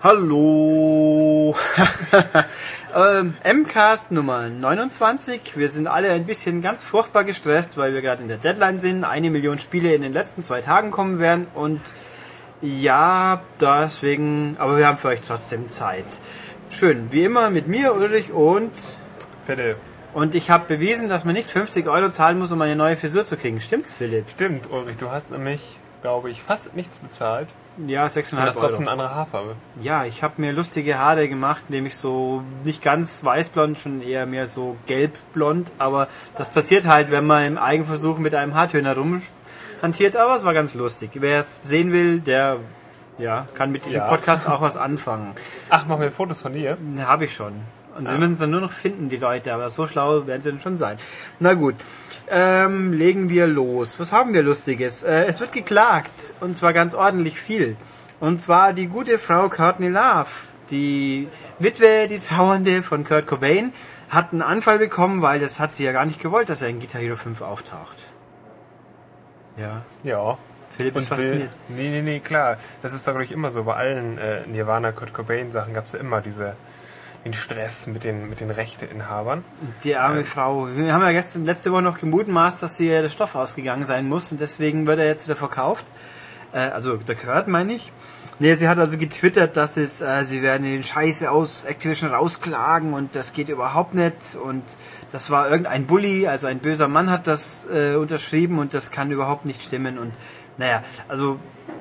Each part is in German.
Hallo. ähm, MCAST Nummer 29. Wir sind alle ein bisschen ganz furchtbar gestresst, weil wir gerade in der Deadline sind. Eine Million Spiele in den letzten zwei Tagen kommen werden und ja, deswegen, aber wir haben für euch trotzdem Zeit. Schön, wie immer mit mir, Ulrich und Philipp. Und ich habe bewiesen, dass man nicht 50 Euro zahlen muss, um eine neue Frisur zu kriegen. Stimmt's, Philipp? Stimmt, Ulrich, du hast nämlich, glaube ich, fast nichts bezahlt. Ja, Und 6,5 hast trotzdem Euro. eine andere Haarfarbe. Ja, ich habe mir lustige Haare gemacht, indem ich so nicht ganz weißblond, schon eher mehr so gelbblond. Aber das passiert halt, wenn man im Eigenversuch mit einem Haartöner rumhantiert. Aber es war ganz lustig. Wer es sehen will, der ja, kann mit diesem Ja. Podcast auch was anfangen. Ach, machen wir Fotos von dir? Habe ich schon. Und sie müssen es dann nur noch finden, die Leute, aber so schlau werden sie dann schon sein. Na gut, ähm, legen wir los. Was haben wir Lustiges? Äh, es wird geklagt, und zwar ganz ordentlich viel. Und zwar die gute Frau Courtney Love, die Witwe, die Trauernde von Kurt Cobain, hat einen Anfall bekommen, weil das hat sie ja gar nicht gewollt, dass er in Guitar Hero 5 auftaucht. Ja, Ja. Philipp ist Und will, fasziniert. nee, nee, nee, klar. Das ist, glaube ich, immer so. Bei allen äh, Nirvana, Kurt Cobain Sachen gab es ja immer diese, den Stress mit den, mit den Rechteinhabern. Die arme Frau. Wir haben ja gestern, letzte Woche noch gemutmaßt, dass ihr der Stoff ausgegangen sein muss und deswegen wird er jetzt wieder verkauft. Äh, also der Kurt meine ich. Nee, sie hat also getwittert, dass es, äh, sie werden den Scheiße aus Activision rausklagen und das geht überhaupt nicht und das war irgendein Bully, also ein böser Mann hat das äh, unterschrieben und das kann überhaupt nicht stimmen und naja, also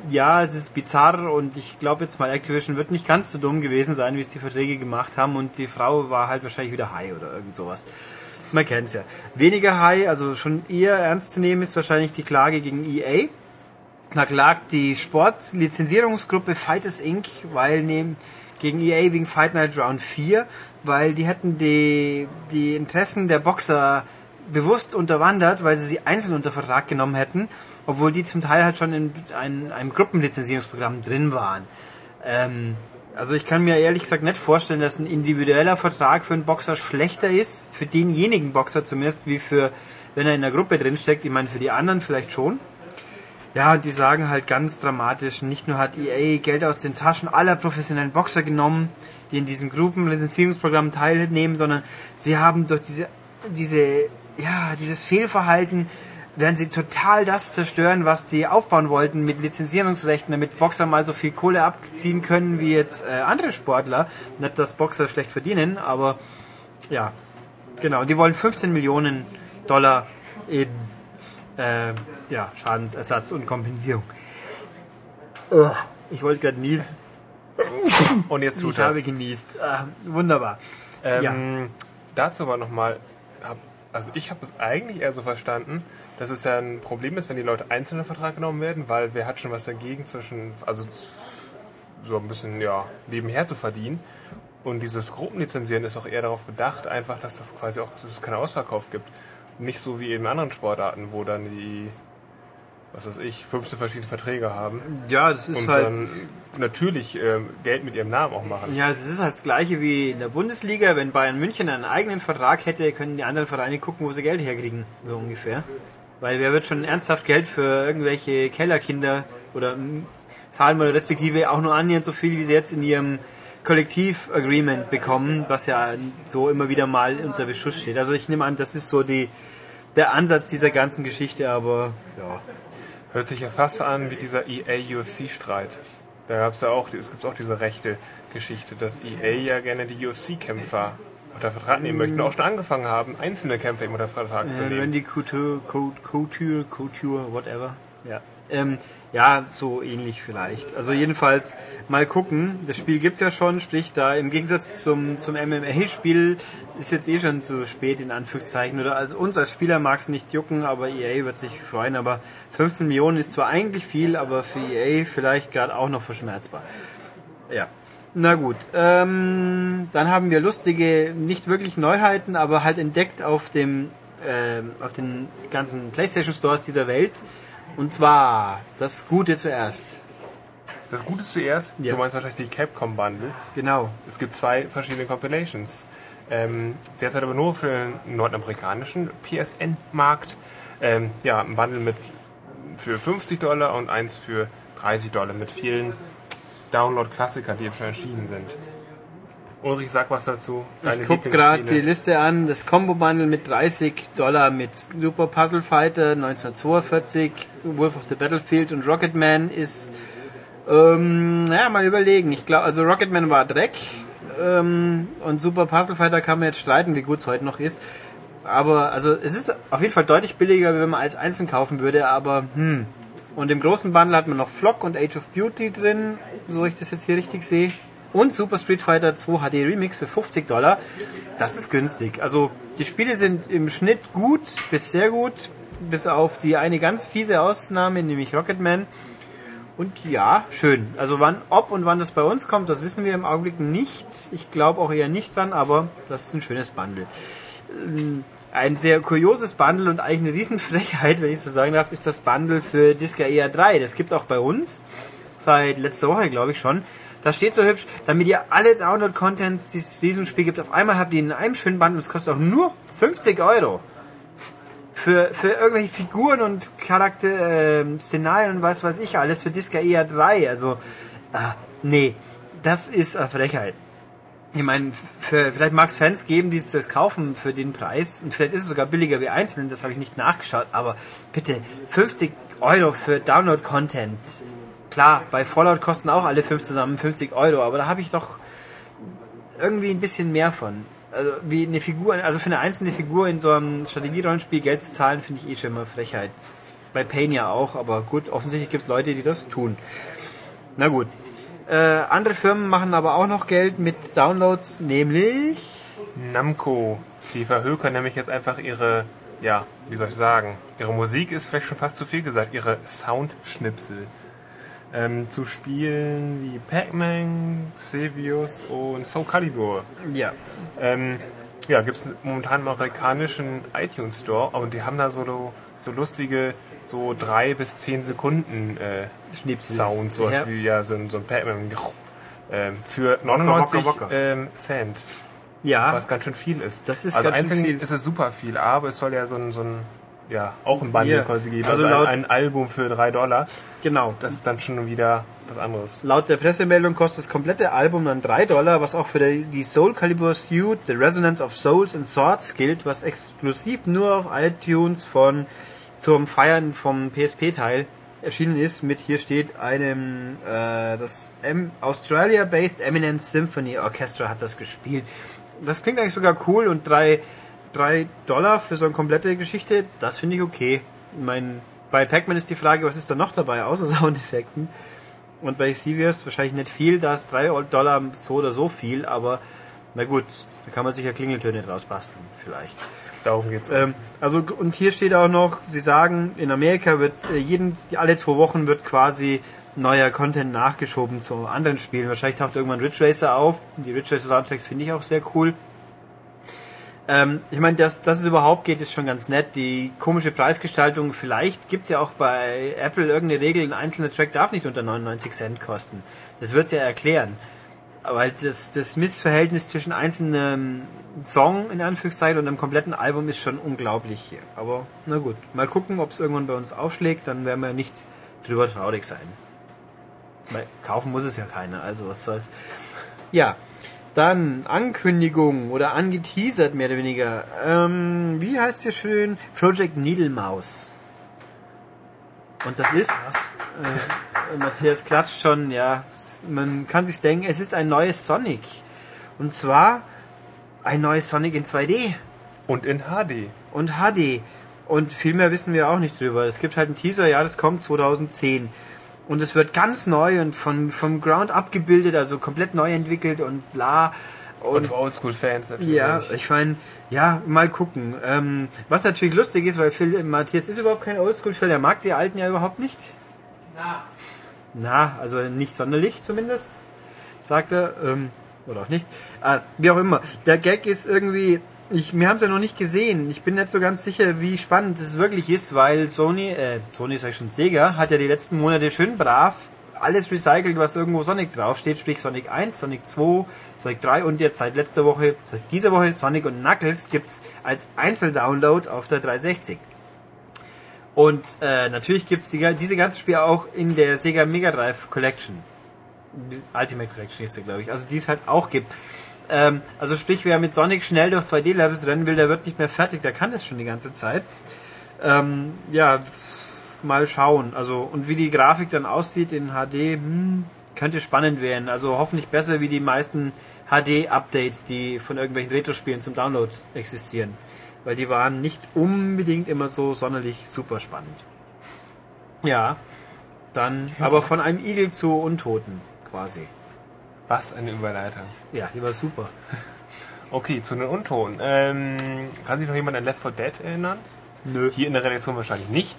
ja, es ist bizarr und ich glaube jetzt mal, Activision wird nicht ganz so dumm gewesen sein, wie es die Verträge gemacht haben und die Frau war halt wahrscheinlich wieder high oder irgend sowas. Man kennt's ja. Weniger high, also schon eher ernst zu nehmen ist wahrscheinlich die Klage gegen EA. Da klagt die Sportlizenzierungsgruppe Fighters Inc., weil neben, gegen EA wegen Fight Night Round 4, weil die hätten die, die Interessen der Boxer bewusst unterwandert, weil sie sie einzeln unter Vertrag genommen hätten, obwohl die zum Teil halt schon in ein, einem Gruppenlizenzierungsprogramm drin waren. Ähm, also ich kann mir ehrlich gesagt nicht vorstellen, dass ein individueller Vertrag für einen Boxer schlechter ist, für denjenigen Boxer zumindest, wie für, wenn er in der Gruppe drin steckt. Ich meine, für die anderen vielleicht schon. Ja, und die sagen halt ganz dramatisch, nicht nur hat EA Geld aus den Taschen aller professionellen Boxer genommen, die in diesem Gruppenlizenzierungsprogramm teilnehmen, sondern sie haben durch diese, diese, ja, dieses Fehlverhalten werden sie total das zerstören, was die aufbauen wollten mit Lizenzierungsrechten, damit Boxer mal so viel Kohle abziehen können wie jetzt äh, andere Sportler. Nicht, dass Boxer schlecht verdienen, aber ja, genau. Die wollen 15 Millionen Dollar in äh, ja, Schadensersatz und Kompensierung. Ugh, Ich wollte gerade niesen. Und jetzt tut Ich habe das. genießt. Ah, wunderbar. Ähm, Ja. Dazu aber nochmal, also ich habe es eigentlich eher so verstanden, dass es ja ein Problem ist, wenn die Leute einzeln in Vertrag genommen werden, weil wer hat schon was dagegen zwischen, also so ein bisschen, ja, nebenher zu verdienen. Und dieses Gruppenlizenzieren ist auch eher darauf bedacht, einfach, dass das quasi auch, dass es keinen Ausverkauf gibt. Nicht so wie in anderen Sportarten, wo dann die, was weiß ich, 15 verschiedene Verträge haben Ja, das ist und halt. dann natürlich ähm, Geld mit ihrem Namen auch machen. Ja, es ist halt das gleiche wie in der Bundesliga. Wenn Bayern München einen eigenen Vertrag hätte, können die anderen Vereine gucken, wo sie Geld herkriegen. So ungefähr. Weil wer wird schon ernsthaft Geld für irgendwelche Kellerkinder oder mm, zahlen oder respektive auch nur annähernd so viel, wie sie jetzt in ihrem Kollektiv-Agreement bekommen, was ja so immer wieder mal unter Beschuss steht. Also ich nehme an, das ist so die, der Ansatz dieser ganzen Geschichte, aber ja. Hört sich ja fast an wie dieser EA-UFC-Streit. Da gab es ja auch, es gibt auch diese rechte Geschichte, dass EA ja gerne die UFC-Kämpfer unter Vertrag nehmen möchten, auch schon angefangen haben, einzelne Kämpfer eben unter Vertrag zu nehmen. Randy Couture, Couture, Couture, whatever. Ja. Ähm, ja, so ähnlich vielleicht. Also jedenfalls mal gucken. Das Spiel gibt's ja schon, sprich da im Gegensatz zum, zum MMA-Spiel ist jetzt eh schon zu spät in Anführungszeichen. Oder als uns als Spieler mag's nicht jucken, aber EA wird sich freuen. Aber 15 Millionen ist zwar eigentlich viel, aber für EA vielleicht gerade auch noch verschmerzbar. Ja. Na gut, ähm, dann haben wir lustige, nicht wirklich Neuheiten, aber halt entdeckt auf dem, ähm, auf den ganzen PlayStation Stores dieser Welt. Und zwar das Gute zuerst. Das Gute zuerst, Ja. du meinst wahrscheinlich die Capcom Bundles. Genau. Es gibt zwei verschiedene Compilations. Ähm, derzeit aber nur für den nordamerikanischen PSN-Markt. Ähm, ja, ein Bundle mit für 50 Dollar und eins für 30 Dollar mit vielen Download-Klassiker, die eben schon erschienen sind. Ulrich, sag was dazu. Deine ich guck gerade die Liste an. Das Combo-Bundle mit 30 Dollar mit Super Puzzle Fighter 1942, Wolf of the Battlefield und Rocketman ist, ähm, naja, mal überlegen. Ich glaube, also Rocketman war Dreck ähm, und Super Puzzle Fighter kann man jetzt streiten, wie gut es heute noch ist. Aber also es ist auf jeden Fall deutlich billiger, wenn man als einzeln kaufen würde, aber hm. Und im großen Bundle hat man noch Flock und Age of Beauty drin, so ich das jetzt hier richtig sehe und Super Street Fighter 2 HD Remix für 50 Dollar. Das ist günstig. Also die Spiele sind im Schnitt gut bis sehr gut, bis auf die eine ganz fiese Ausnahme, nämlich Rocketman. Und ja, schön. Also wann, ob und wann das bei uns kommt, das wissen wir im Augenblick nicht. Ich glaube auch eher nicht dran, aber das ist ein schönes Bundle. Ein sehr kurioses Bundle und eigentlich eine Riesenfrechheit, wenn ich so sagen darf, ist das Bundle für Disca ER 3. Das gibt es auch bei uns. Seit letzter Woche, glaube ich schon. Da steht so hübsch, damit ihr alle Download-Contents, die es diesem Spiel gibt, auf einmal habt ihr in einem schönen Band und es kostet auch nur 50 Euro. Für, für irgendwelche Figuren und Charakter, äh, Szenarien und was weiß ich alles, für Disca eher 3. Also, äh, nee, das ist eine Frechheit. Ich meine, vielleicht mag es Fans geben, die das kaufen für den Preis. Und vielleicht ist es sogar billiger wie einzeln, das habe ich nicht nachgeschaut. Aber bitte, 50 Euro für Download-Content Klar, bei Fallout kosten auch alle fünf zusammen 50 Euro, aber da habe ich doch irgendwie ein bisschen mehr von. Also wie eine Figur, also für eine einzelne Figur in so einem Strategierollenspiel Geld zu zahlen, finde ich eh schon immer Frechheit. Bei Pain ja auch, aber gut, offensichtlich gibt es Leute, die das tun. Na gut. Äh, andere Firmen machen aber auch noch Geld mit Downloads, nämlich Namco. Die verhökern nämlich jetzt einfach ihre, ja, wie soll ich sagen, ihre Musik ist vielleicht schon fast zu viel gesagt, ihre Soundschnipsel ähm, zu Spielen wie Pac-Man, Xevious und Soul Calibur. Ja. Ähm, ja, gibt es momentan im amerikanischen iTunes Store und die haben da so, so lustige so drei bis zehn Sekunden äh, Sounds, sowas ja. wie ja, so, ein, so ein Pac-Man äh, für 99 Wocker, Wocker. Ähm, Cent. Ja. Was ganz schön viel ist. Das ist also ganz einzeln viel. ist es super viel, aber es soll ja so ein, so ein ja, auch ein Bundle Hier. quasi geben. Also Also, laut- ein, ein Album für drei Dollar. Genau. Das ist dann schon wieder was anderes. Laut der Pressemeldung kostet das komplette Album dann 3 Dollar, was auch für die die Soul Calibur Suite, The Resonance of Souls and Swords gilt, was exklusiv nur auf iTunes von zum Feiern vom PSP-Teil erschienen ist, mit hier steht einem äh, das Australia-based Eminence Symphony Orchestra hat das gespielt. Das klingt eigentlich sogar cool und drei, drei Dollar für so eine komplette Geschichte, das finde ich okay. Ich meine, bei Pac-Man ist die Frage, was ist da noch dabei, außer Soundeffekten. Und bei Xevious wahrscheinlich nicht viel, da ist 3 Dollar so oder so viel, aber na gut, da kann man sich ja Klingeltöne draus basteln, vielleicht. Darum geht's. Ähm, also und hier steht auch noch, sie sagen, in Amerika wird äh, jeden, alle zwei Wochen wird quasi neuer Content nachgeschoben zu anderen Spielen. Wahrscheinlich taucht irgendwann Ridge Racer auf. Die Ridge Racer Soundtracks finde ich auch sehr cool. Ähm, ich meine, dass, dass es überhaupt geht, ist schon ganz nett. Die komische Preisgestaltung, vielleicht gibt's ja auch bei Apple irgendeine Regel, ein einzelner Track darf nicht unter 99 Cent kosten. Das wird's ja erklären. Aber halt das, das Missverhältnis zwischen einzelnen Song in Anführungszeichen und einem kompletten Album ist schon unglaublich hier. Aber na gut, mal gucken, ob es irgendwann bei uns aufschlägt, dann werden wir nicht drüber traurig sein. Weil kaufen muss es ja keiner, also was soll's. Ja, dann Ankündigung oder angeteasert mehr oder weniger. Ähm, wie heißt hier schön? Project Needle Mouse. Und das ist, äh, Matthias klatscht schon, ja, man kann sich denken, es ist ein neues Sonic. Und zwar ein neues Sonic in 2D Und in HD. und HD. Und viel mehr wissen wir auch nicht drüber. Es gibt halt einen Teaser, ja, das kommt 2010. Und es wird ganz neu und von, vom Ground up gebildet, also komplett neu entwickelt und bla. Und, Und für Oldschool-Fans natürlich. ja, ich meine, ja, mal gucken. Ähm, was natürlich lustig ist, weil Phil, Matthias ist überhaupt kein Oldschool-Phil, der mag die alten ja überhaupt nicht. Na, Na, also nicht sonderlich zumindest, sagt er. Ähm, oder auch nicht. Äh, wie auch immer. Der Gag ist irgendwie. Ich, wir haben es ja noch nicht gesehen. Ich bin nicht so ganz sicher, wie spannend es wirklich ist, weil Sony, äh, Sony sag ich schon, Sega, hat ja die letzten Monate schön brav alles recycelt, was irgendwo Sonic draufsteht, sprich Sonic 1, Sonic 2, Sonic 3 und jetzt seit letzter Woche, seit dieser Woche Sonic und Knuckles gibt's als Einzeldownload auf der 360. Und äh, natürlich gibt's die, diese ganzen Spiele auch in der Sega Mega Drive Collection. Ultimate Collection ist der, glaube ich. Also die es halt auch gibt. Ähm, also sprich, wer mit Sonic schnell durch 2D-Levels rennen will, der wird nicht mehr fertig, der kann das schon die ganze Zeit. Ähm, ja, mal schauen. Also und wie die Grafik dann aussieht in HD, hm, könnte spannend werden. Also hoffentlich besser wie die meisten HD-Updates, die von irgendwelchen Retro-Spielen zum Download existieren. Weil die waren nicht unbedingt immer so sonderlich super spannend. Ja, dann Ja. aber von einem Igel zu Untoten quasi. Was eine Überleitung. Ja, die war super. Okay, zu den Untonen. Ähm, kann sich noch jemand an Left 4 Dead erinnern? Nö. Hier in der Redaktion wahrscheinlich nicht.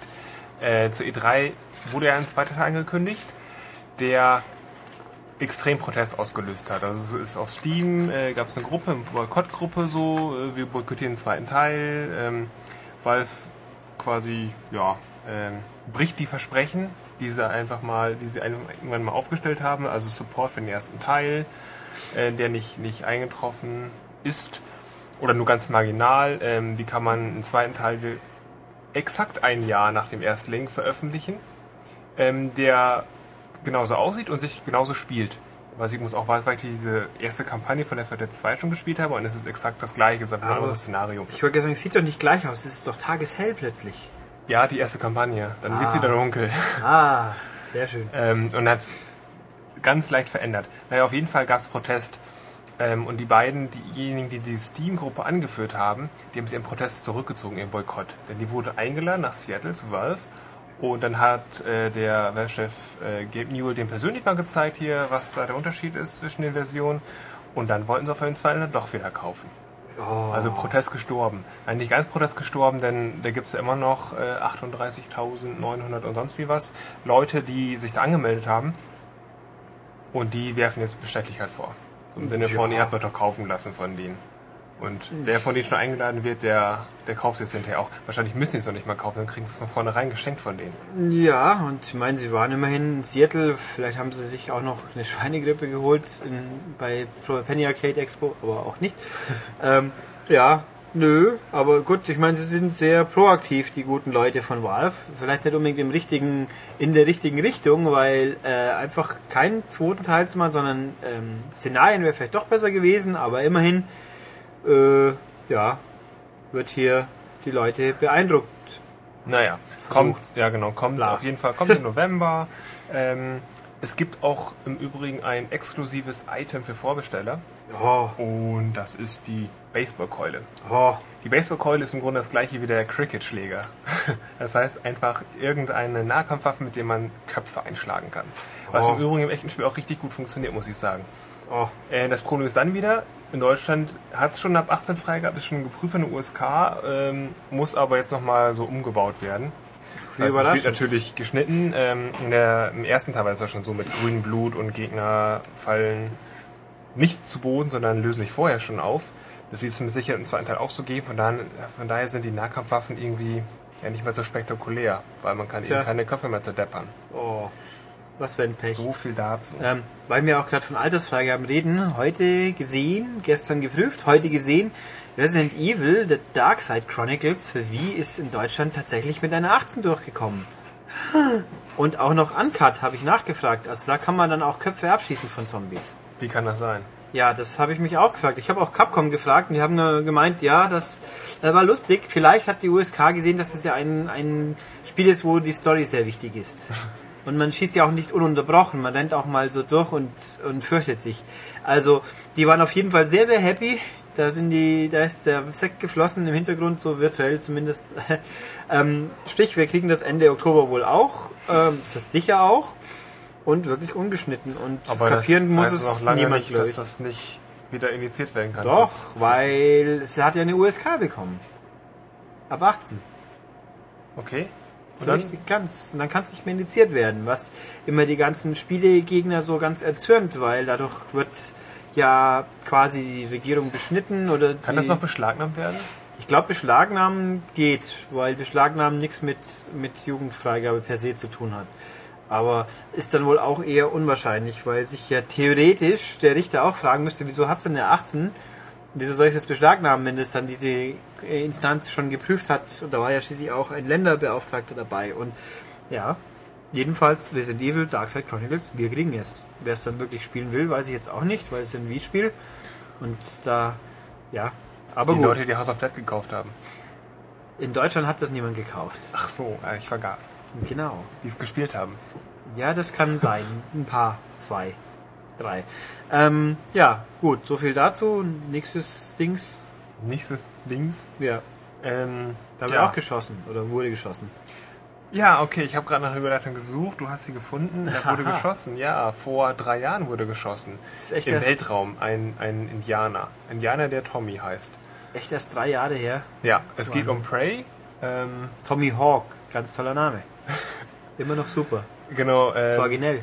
Äh, zur E3 wurde ja ein zweiter Teil angekündigt, der extrem Protest ausgelöst hat. Also es ist auf Steam, äh, gab es eine Gruppe, eine Boykottgruppe so, äh, wir boykottieren den zweiten Teil. Ähm, Valve quasi, ja, ähm, bricht die Versprechen, die sie einfach mal, die sie irgendwann mal aufgestellt haben, also Support für den ersten Teil, äh, der nicht, nicht eingetroffen ist oder nur ganz marginal. Ähm, wie kann man einen zweiten Teil exakt ein Jahr nach dem Erstling veröffentlichen, ähm, der genauso aussieht und sich genauso spielt. Weil ich muss auch weiß, weil ich diese erste Kampagne von Left 4 Dead 2 schon gespielt habe und es ist exakt das gleiche, es ist ein anderes Szenario. Ich wollte sagen, es sieht doch nicht gleich aus, es ist doch tageshell plötzlich. Ja, die erste Kampagne. Dann wird Ah. sie dann dunkel. Ah, sehr schön. ähm, und hat ganz leicht verändert. Naja, auf jeden Fall gab es Protest. Ähm, und die beiden, diejenigen, die die Steam-Gruppe angeführt haben, die haben sich ihren Protest zurückgezogen, ihren Boykott. Denn die wurde eingeladen nach Seattle zu Valve. Und dann hat äh, der Valve-Chef äh, Gabe Newell dem persönlich mal gezeigt hier, was da der Unterschied ist zwischen den Versionen. Und dann wollten sie auf jeden Fall dann doch wieder kaufen. Oh. Also Protest gestorben. Nein, nicht ganz Protest gestorben, denn da gibt es ja immer noch äh, 38.900 und sonst wie was Leute, die sich da angemeldet haben. Und die werfen jetzt Bestechlichkeit vor. Im Sinne von, Ja. ihr habt euch doch kaufen lassen von denen. Und wer von denen schon eingeladen wird, der, der kauft es hinterher auch. Wahrscheinlich müssen sie es noch nicht mal kaufen, dann kriegen sie es von vornherein geschenkt von denen. Ja, und ich meine, sie waren immerhin in Seattle. Vielleicht haben sie sich auch noch eine Schweinegrippe geholt in, bei Penny Arcade Expo, aber auch nicht. ähm, ja, nö, aber gut, ich meine, sie sind sehr proaktiv, die guten Leute von Valve. Vielleicht nicht unbedingt im richtigen, in der richtigen Richtung, weil äh, einfach keinen zweiten Teil zu machen, sondern ähm, Szenarien wäre vielleicht doch besser gewesen, aber immerhin, äh, ja, wird hier die Leute beeindruckt. Naja, kommt, ja genau, kommt Bla. auf jeden Fall, kommt im November. Ähm, es gibt auch im Übrigen ein exklusives Item für Vorbesteller. Oh, Und das ist die Baseballkeule. oh, Die Baseballkeule ist im Grunde das gleiche wie der Cricketschläger. Das heißt einfach irgendeine Nahkampfwaffe, mit der man Köpfe einschlagen kann. Was Oh. im Übrigen im echten Spiel auch richtig gut funktioniert, muss ich sagen. Oh. Äh, Das Problem ist dann wieder, in Deutschland hat es schon ab 18 freigehabt, ist schon geprüft von der USK, ähm, muss aber jetzt nochmal so umgebaut werden. Das heißt, es wird natürlich geschnitten. Ähm, in der, Im ersten Teil war es ja schon so mit grünem Blut und Gegner fallen nicht zu Boden, sondern lösen sich vorher schon auf. Das wird es mit Sicherheit im zweiten Teil auch so geben. Von daher, von daher sind die Nahkampfwaffen irgendwie ja nicht mehr so spektakulär, weil man kann Tja. eben keine Köpfe mehr zerdeppern. Oh, was für ein Pech. So viel dazu. Ähm, weil wir auch gerade von Altersfreigaben reden, heute gesehen, gestern geprüft, heute gesehen, Resident Evil, The Dark Side Chronicles für Wii ist in Deutschland tatsächlich mit einer 18 durchgekommen. Und auch noch Uncut habe ich nachgefragt. Also da kann man dann auch Köpfe abschießen von Zombies. Wie kann das sein? Ja, das habe ich mich auch gefragt. Ich habe auch Capcom gefragt und die haben nur gemeint, ja, das war lustig. Vielleicht hat die USK gesehen, dass das ja ein, ein Spiel ist, wo die Story sehr wichtig ist. Und man schießt ja auch nicht ununterbrochen, man rennt auch mal so durch und, und fürchtet sich. Also, die waren auf jeden Fall sehr, sehr happy. Da sind die, da ist der Sekt geflossen im Hintergrund, so virtuell zumindest. ähm, sprich, wir kriegen das Ende Oktober wohl auch. Ähm, das ist sicher auch. Und wirklich ungeschnitten. Und Aber kapieren das muss es lange niemand, nicht, dass das nicht wieder initiiert werden kann. Doch, weil sie hat ja eine USK bekommen. Ab 18. Okay. Und dann, ganz. Und dann kann es nicht mehr indiziert werden, was immer die ganzen Spielegegner so ganz erzürnt, weil dadurch wird ja quasi die Regierung beschnitten oder kann das noch beschlagnahmt werden? Ich glaube Beschlagnahmen geht, weil Beschlagnahmen nichts mit mit Jugendfreigabe per se zu tun hat. Aber ist dann wohl auch eher unwahrscheinlich, weil sich ja theoretisch der Richter auch fragen müsste, wieso hat es denn eine 18? Wieso soll ich das beschlagnahmen, wenn das dann diese Instanz schon geprüft hat? Und da war ja schließlich auch ein Länderbeauftragter dabei. Und ja, Jedenfalls Resident Evil Dark Side Chronicles, wir kriegen es. Wer es dann wirklich spielen will, weiß ich jetzt auch nicht, weil es ein Wii-Spiel und da, ja, aber Die gut. Leute, die House of Dead gekauft haben. In Deutschland hat das niemand gekauft. Ach so, äh, ich vergaß. Genau. Die es gespielt haben. Ja, das kann sein. Ein paar, zwei, drei. Ähm, ja, gut, so viel dazu. Nächstes Dings. Nächstes Dings. Ja, Ähm, da wird ja. auch geschossen oder wurde geschossen. Ja, okay, ich habe gerade nach einer Überleitung gesucht, du hast sie gefunden, da wurde geschossen. Ja, vor drei Jahren wurde geschossen. Das ist echt Im Weltraum, ein, ein Indianer. Indianer, der Tommy heißt. echt erst drei Jahre her. Ja, es geht Wahnsinn. um Prey. Ähm, Tommy Hawk, ganz toller Name. Immer noch super. genau, ähm, originell.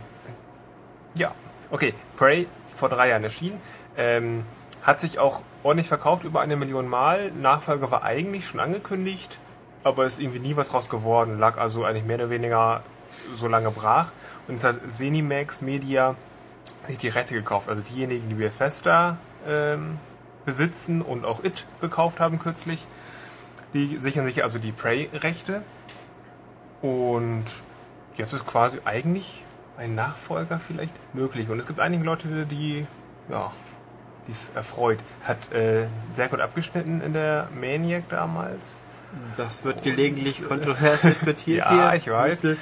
Ja, okay. Prey vor drei Jahren erschienen. Ähm, hat sich auch ordentlich verkauft, über eine Million Mal. Nachfolger war eigentlich schon angekündigt, aber ist irgendwie nie was draus geworden. Lag also eigentlich mehr oder weniger so lange brach. Und jetzt hat Zenimax Media sich die Rechte gekauft. Also diejenigen, die Bethesda ähm, besitzen und auch It gekauft haben kürzlich, die sichern sich also die Prey-Rechte. Und jetzt ist quasi eigentlich ein Nachfolger vielleicht möglich. Und es gibt einige Leute, die, ja, die es erfreut. Hat äh, sehr gut abgeschnitten in der Maniac damals. Das wird gelegentlich kontrovers diskutiert Ja, hier. ich weiß. Bisschen.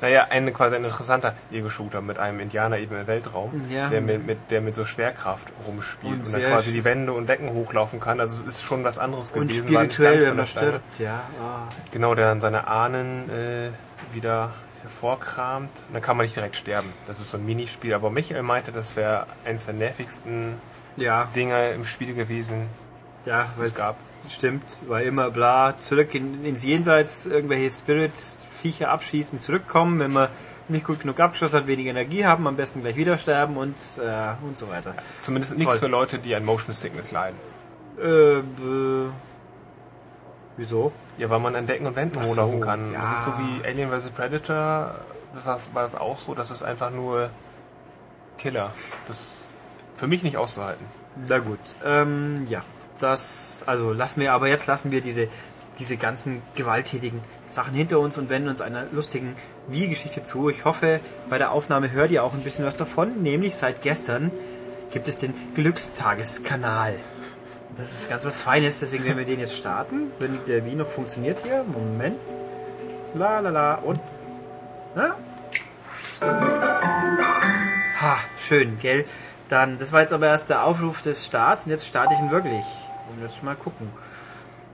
Naja, ein quasi ein interessanter Ego-Shooter mit einem Indianer eben im Weltraum, Ja. der, mit, mit, der mit so Schwerkraft rumspielt Und und, dann quasi die Wände und Decken hochlaufen kann. Also es ist schon was anderes Und gewesen. nicht spirituell, wenn man stirbt, ja. Ah. Genau, der dann seine Ahnen äh, wieder hervorkramt. Und dann kann man nicht direkt sterben. Das ist so ein Minispiel. Aber Michael meinte, das wäre eines der nervigsten Ja, Dinge im Spiel gewesen. ja, weil es gab. Stimmt, weil immer bla, zurück in, ins Jenseits irgendwelche Spirit-Viecher abschießen, zurückkommen, wenn man nicht gut genug abgeschossen hat, weniger Energie haben, am besten gleich wieder sterben und, äh, und so weiter. Zumindest nichts für Leute, die an Motion Sickness leiden. Äh, b- wieso? Ja, weil man an Decken und Wänden Ach so, hochlaufen kann. ja. Das ist so wie Alien vs. Predator. Das war, war es auch so. Das ist einfach nur Killer. Das ist für mich nicht auszuhalten. Na gut, ähm, ja, das, also lassen wir, aber jetzt lassen wir diese, diese ganzen gewalttätigen Sachen hinter uns und wenden uns einer lustigen Wie-Geschichte zu. Ich hoffe, bei der Aufnahme hört ihr auch ein bisschen was davon, nämlich seit gestern gibt es den Glückstageskanal. Das ist ganz was Feines, deswegen werden wir den jetzt starten, wenn der Wie noch funktioniert hier. Moment. La la la und. Na? Ha, schön, gell? Dann, das war jetzt aber erst der Aufruf des Starts und jetzt starte ich ihn wirklich. Und jetzt mal gucken.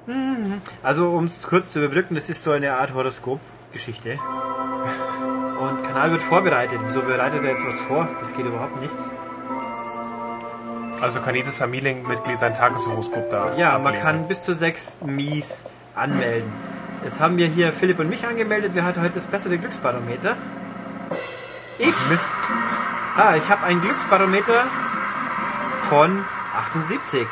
Mhm. Also, um es kurz zu überbrücken, das ist so eine Art Horoskop-Geschichte. Und Kanal wird vorbereitet. Wieso bereitet er jetzt was vor? Das geht überhaupt nicht. Also kann jedes Familienmitglied sein Tageshoroskop da Ja, man ablesen. kann bis zu sechs Mies anmelden. Jetzt haben wir hier Philipp und mich angemeldet. Wer hat heute das bessere Glücksbarometer? Ich. Mist. Ah, ich habe ein Glücksbarometer von 78.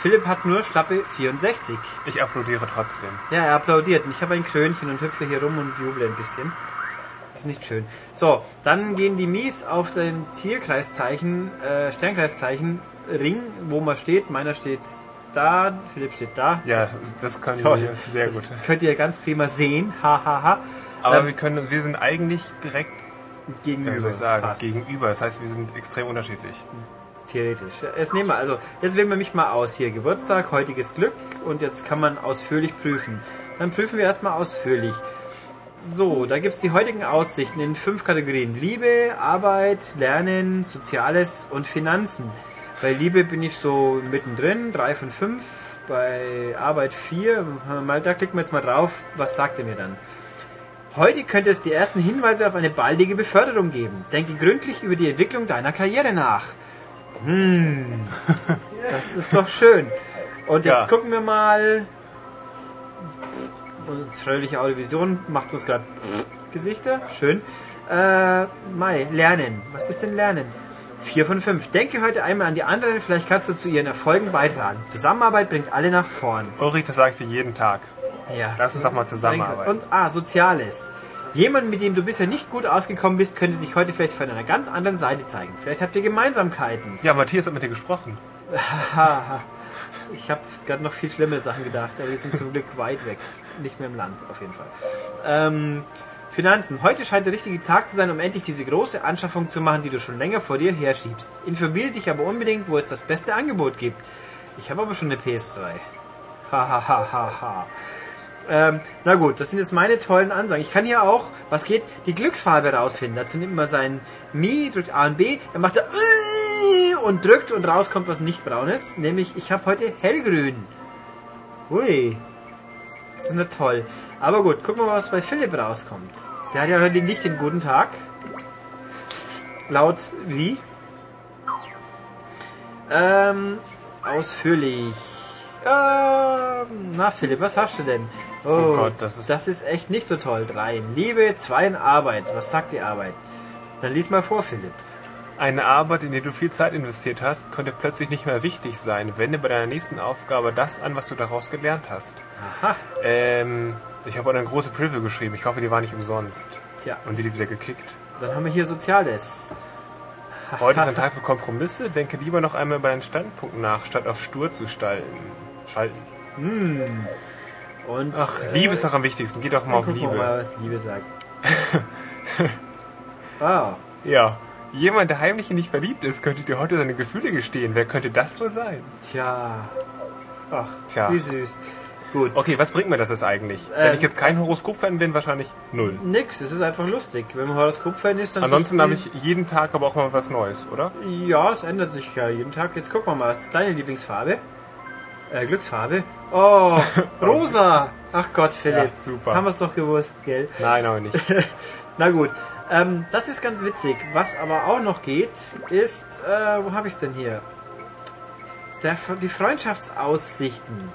Philipp hat nur schlappe 64. Ich applaudiere trotzdem. Ja, er applaudiert. Und ich habe ein Krönchen und hüpfe hier rum und juble ein bisschen. Das ist nicht schön. So, dann gehen die Mies auf den Zielkreiszeichen, äh, Sternkreiszeichen Ring, wo man steht. Meiner steht da, Philipp steht da. Ja, das, das können Toll. wir sehr das gut. könnt ihr ganz prima sehen. Ha, ha, ha. Aber Ähm, wir können, wir sind eigentlich direkt, gegenüber. sagen, fast. gegenüber. Das heißt, wir sind extrem unterschiedlich. Theoretisch. Jetzt nehmen wir also, jetzt wählen wir mich mal aus hier. Geburtstag, heutiges Glück und jetzt kann man ausführlich prüfen. Dann prüfen wir erstmal ausführlich. So, da gibt's die heutigen Aussichten in fünf Kategorien. Liebe, Arbeit, Lernen, Soziales und Finanzen. Bei Liebe bin ich so mittendrin, drei von fünf. Bei Arbeit vier. Mal, da klicken wir jetzt mal drauf. Was sagt er mir dann? Heute könnte es die ersten Hinweise auf eine baldige Beförderung geben. Denke gründlich über die Entwicklung deiner Karriere nach. Hm, das ist doch schön. Und jetzt Ja. gucken wir mal. Und fröhliche Audiovision macht uns gerade Gesichter. Schön. Äh, Mai, lernen. Was ist denn lernen? Vier von fünf. Denke heute einmal an die anderen, vielleicht kannst du zu ihren Erfolgen beitragen. Zusammenarbeit bringt alle nach vorn. Ulrich, das sage ich dir jeden Tag. Ja, Lass uns doch mal zusammenarbeiten. Und ah, Soziales. Jemand, mit dem du bisher nicht gut ausgekommen bist, könnte sich heute vielleicht von einer ganz anderen Seite zeigen. Vielleicht habt ihr Gemeinsamkeiten. Ja, Matthias hat mit dir gesprochen. Ich habe gerade noch viel schlimmere Sachen gedacht, aber wir sind zum Glück weit weg. Nicht mehr im Land, auf jeden Fall. Ähm, Finanzen. Heute scheint der richtige Tag zu sein, um endlich diese große Anschaffung zu machen, die du schon länger vor dir herschiebst. Informiere dich aber unbedingt, wo es das beste Angebot gibt. Ich habe aber schon eine PS3. Hahaha. Ha, ha, ha, ähm, na gut, das sind jetzt meine tollen Ansagen. Ich kann hier auch, was geht, die Glücksfarbe rausfinden. Dazu nimmt man sein Mi, drückt A und B, dann macht er und drückt und raus kommt was nicht braunes. Nämlich, ich habe heute hellgrün. Ui. Das ist nicht toll. Aber gut, gucken wir mal, was bei Philipp rauskommt. Der hat ja heute nicht den guten Tag. Laut wie? Ähm, ausführlich. Ähm, na Philipp, was hast du denn? Oh, Oh Gott, das ist- Das ist echt nicht so toll. Drei. Liebe, zwei in Arbeit. Was sagt die Arbeit? Dann lies mal vor, Philipp. Eine Arbeit, in die du viel Zeit investiert hast, könnte plötzlich nicht mehr wichtig sein. Wende bei deiner nächsten Aufgabe das an, was du daraus gelernt hast. Aha. Ähm, ich habe eine große Preview geschrieben. Ich hoffe, die war nicht umsonst. Tja, Und die wieder gekickt. dann haben wir hier Soziales. Heute ist ein Tag für Kompromisse. Denke lieber noch einmal über deinen Standpunkt nach, statt auf stur zu stalten. Schalten. Und Ach, äh, Liebe ist doch am wichtigsten. Geh doch mal auf Liebe. mal, was Liebe sagt. wow. Ja. Jemand, der heimlich in dich verliebt ist, könnte dir heute seine Gefühle gestehen. Wer könnte das wohl sein? Tja. Ach, Tja. wie süß. Gut. Okay, was bringt mir das jetzt eigentlich? Ähm, Wenn ich jetzt kein Horoskop-Fan bin, wahrscheinlich null. Nix, es ist einfach lustig. Wenn man Horoskop-Fan ist, dann... Ansonsten habe ich jeden Tag aber auch mal was Neues, oder? Ja, es ändert sich ja jeden Tag. Jetzt guck mal mal, was ist deine Lieblingsfarbe? Äh, Glücksfarbe? Oh, rosa! Ach Gott, Philipp. Ja, super. Haben wir es doch gewusst, gell? Nein, aber nicht. Na gut, ähm, das ist ganz witzig. Was aber auch noch geht, ist, äh, wo habe ich es denn hier? Der, die Freundschaftsaussichten.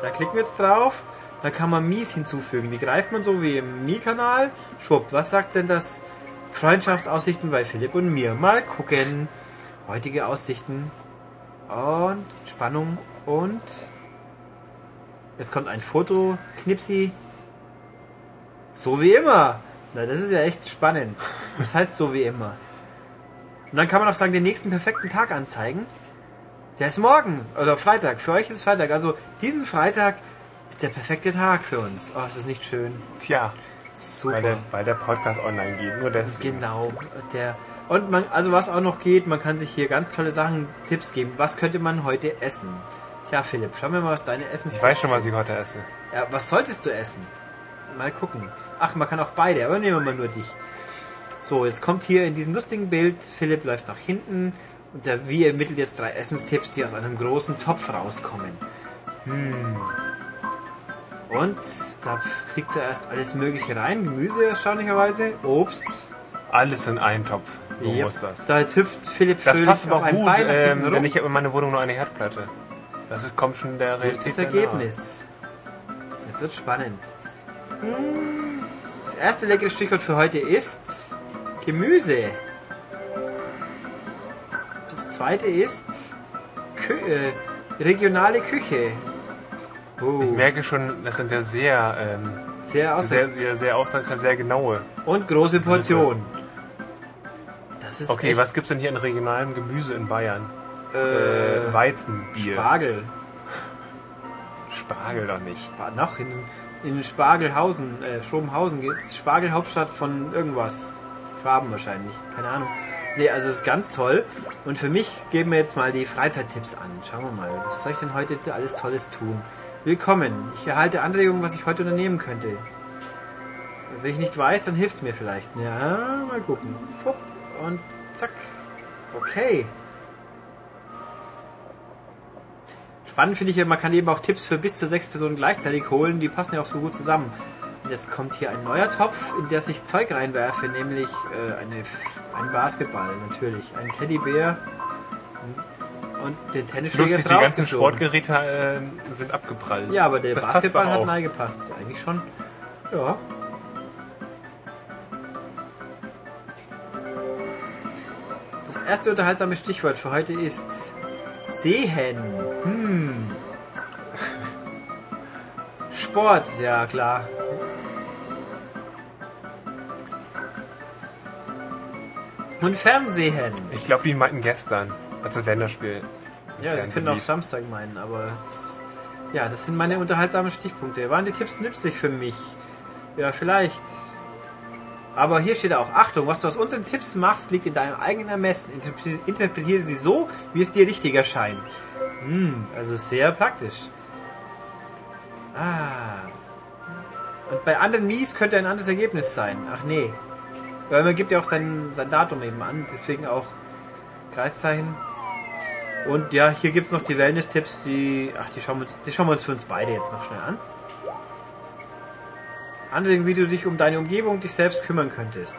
Da klicken wir jetzt drauf, da kann man Mies hinzufügen. Die greift man so wie im Mi-Kanal. Schwupp, was sagt denn das Freundschaftsaussichten bei Philipp und mir? Mal gucken. Heutige Aussichten. Und Spannung und... Jetzt kommt ein Foto, Knipsi. So wie immer. Na, das ist ja echt spannend. Das heißt so wie immer. Und dann kann man auch sagen, den nächsten perfekten Tag anzeigen. Der ist morgen, oder Freitag. Für euch ist Freitag. Also diesen Freitag ist der perfekte Tag für uns. Oh, ist das nicht schön? Tja, Super. weil der, weil der Podcast online geht. Nur deswegen. Genau. Der und man, also was auch noch geht, man kann sich hier ganz tolle Sachen, Tipps geben. Was könnte man heute essen? Tja, Philipp, schau mir mal, was deine Essens Ich weiß schon, was ich heute esse. Ja, was solltest du essen? Mal gucken. Ach, man kann auch beide, aber nehmen wir mal nur dich. So, jetzt kommt hier in diesem lustigen Bild, Philipp läuft nach hinten und der Wie ermittelt jetzt drei Essenstipps, die aus einem großen Topf rauskommen. Hm. Und da fliegt zuerst alles Mögliche rein. Gemüse erstaunlicherweise, Obst. Alles in einen Topf. So Yep. muss das. Da jetzt hüpft Philipp Das passt aber auch ein gut, ähm, denn ich habe in meiner Wohnung nur eine Herdplatte. Das ist, kommt schon der das Realität sehr Ergebnis? Jetzt wird spannend. Das erste leckere Stichwort für heute ist Gemüse. Das zweite ist Kü äh, regionale Küche. Oh. Ich merke schon, das sind ja sehr, ähm, sehr sehr, sehr, sehr aussagekräftig, sehr genaue. und große Portion. Das ist Okay, echt, was gibt's denn hier in regionalem Gemüse in Bayern? äh, Äh, Weizenbier. Spargel. Spargel doch nicht. Noch in, in Spargelhausen, äh, Schrobenhausen geht Spargelhauptstadt von irgendwas. Schwaben wahrscheinlich, keine Ahnung. Nee, also es ist ganz toll. Und für mich geben wir jetzt mal die Freizeittipps an. Schauen wir mal, was soll ich denn heute alles Tolles tun? Willkommen. Ich erhalte Anregungen, was ich heute unternehmen könnte. Wenn ich nicht weiß, dann hilft's mir vielleicht. Ja, mal gucken. Fupp und zack. Okay. Spannend finde ich ja, man kann eben auch Tipps für bis zu sechs Personen gleichzeitig holen. Die passen ja auch so gut zusammen. Und jetzt kommt hier ein neuer Topf, in der ich Zeug reinwerfe, nämlich äh, eine, ein Basketball natürlich, ein Teddybär und den Tennisschläger Lustig, ist die ganzen. Sportgeräte äh, sind abgeprallt. Ja, aber der Das Basketball hat mal gepasst. Eigentlich schon. Ja. Das erste unterhaltsame Stichwort für heute ist Sehen. Hm. Sport, ja klar. Und Fernsehen. Ich glaube, die meinten gestern, als das Länderspiel. Ja, Sie können auch. Samstag meinen, aber das, ja, das sind meine unterhaltsamen Stichpunkte. Waren die Tipps nützlich für mich? Ja, vielleicht. Aber hier steht auch, Achtung, was du aus unseren Tipps machst, liegt in deinem eigenen Ermessen. Interpre- Interpretiere sie so, wie es dir richtig erscheint. Hm, also sehr praktisch. Ah. Und bei anderen Mies könnte ein anderes Ergebnis sein. Ach nee. Weil man gibt ja auch sein, sein Datum eben an, deswegen auch Kreiszeichen. Und ja, hier gibt es noch die Wellness-Tipps, die. Ach, die schauen, wir uns, die schauen wir uns für uns beide jetzt noch schnell an. Anregungen, wie du dich um deine Umgebung, dich selbst kümmern könntest.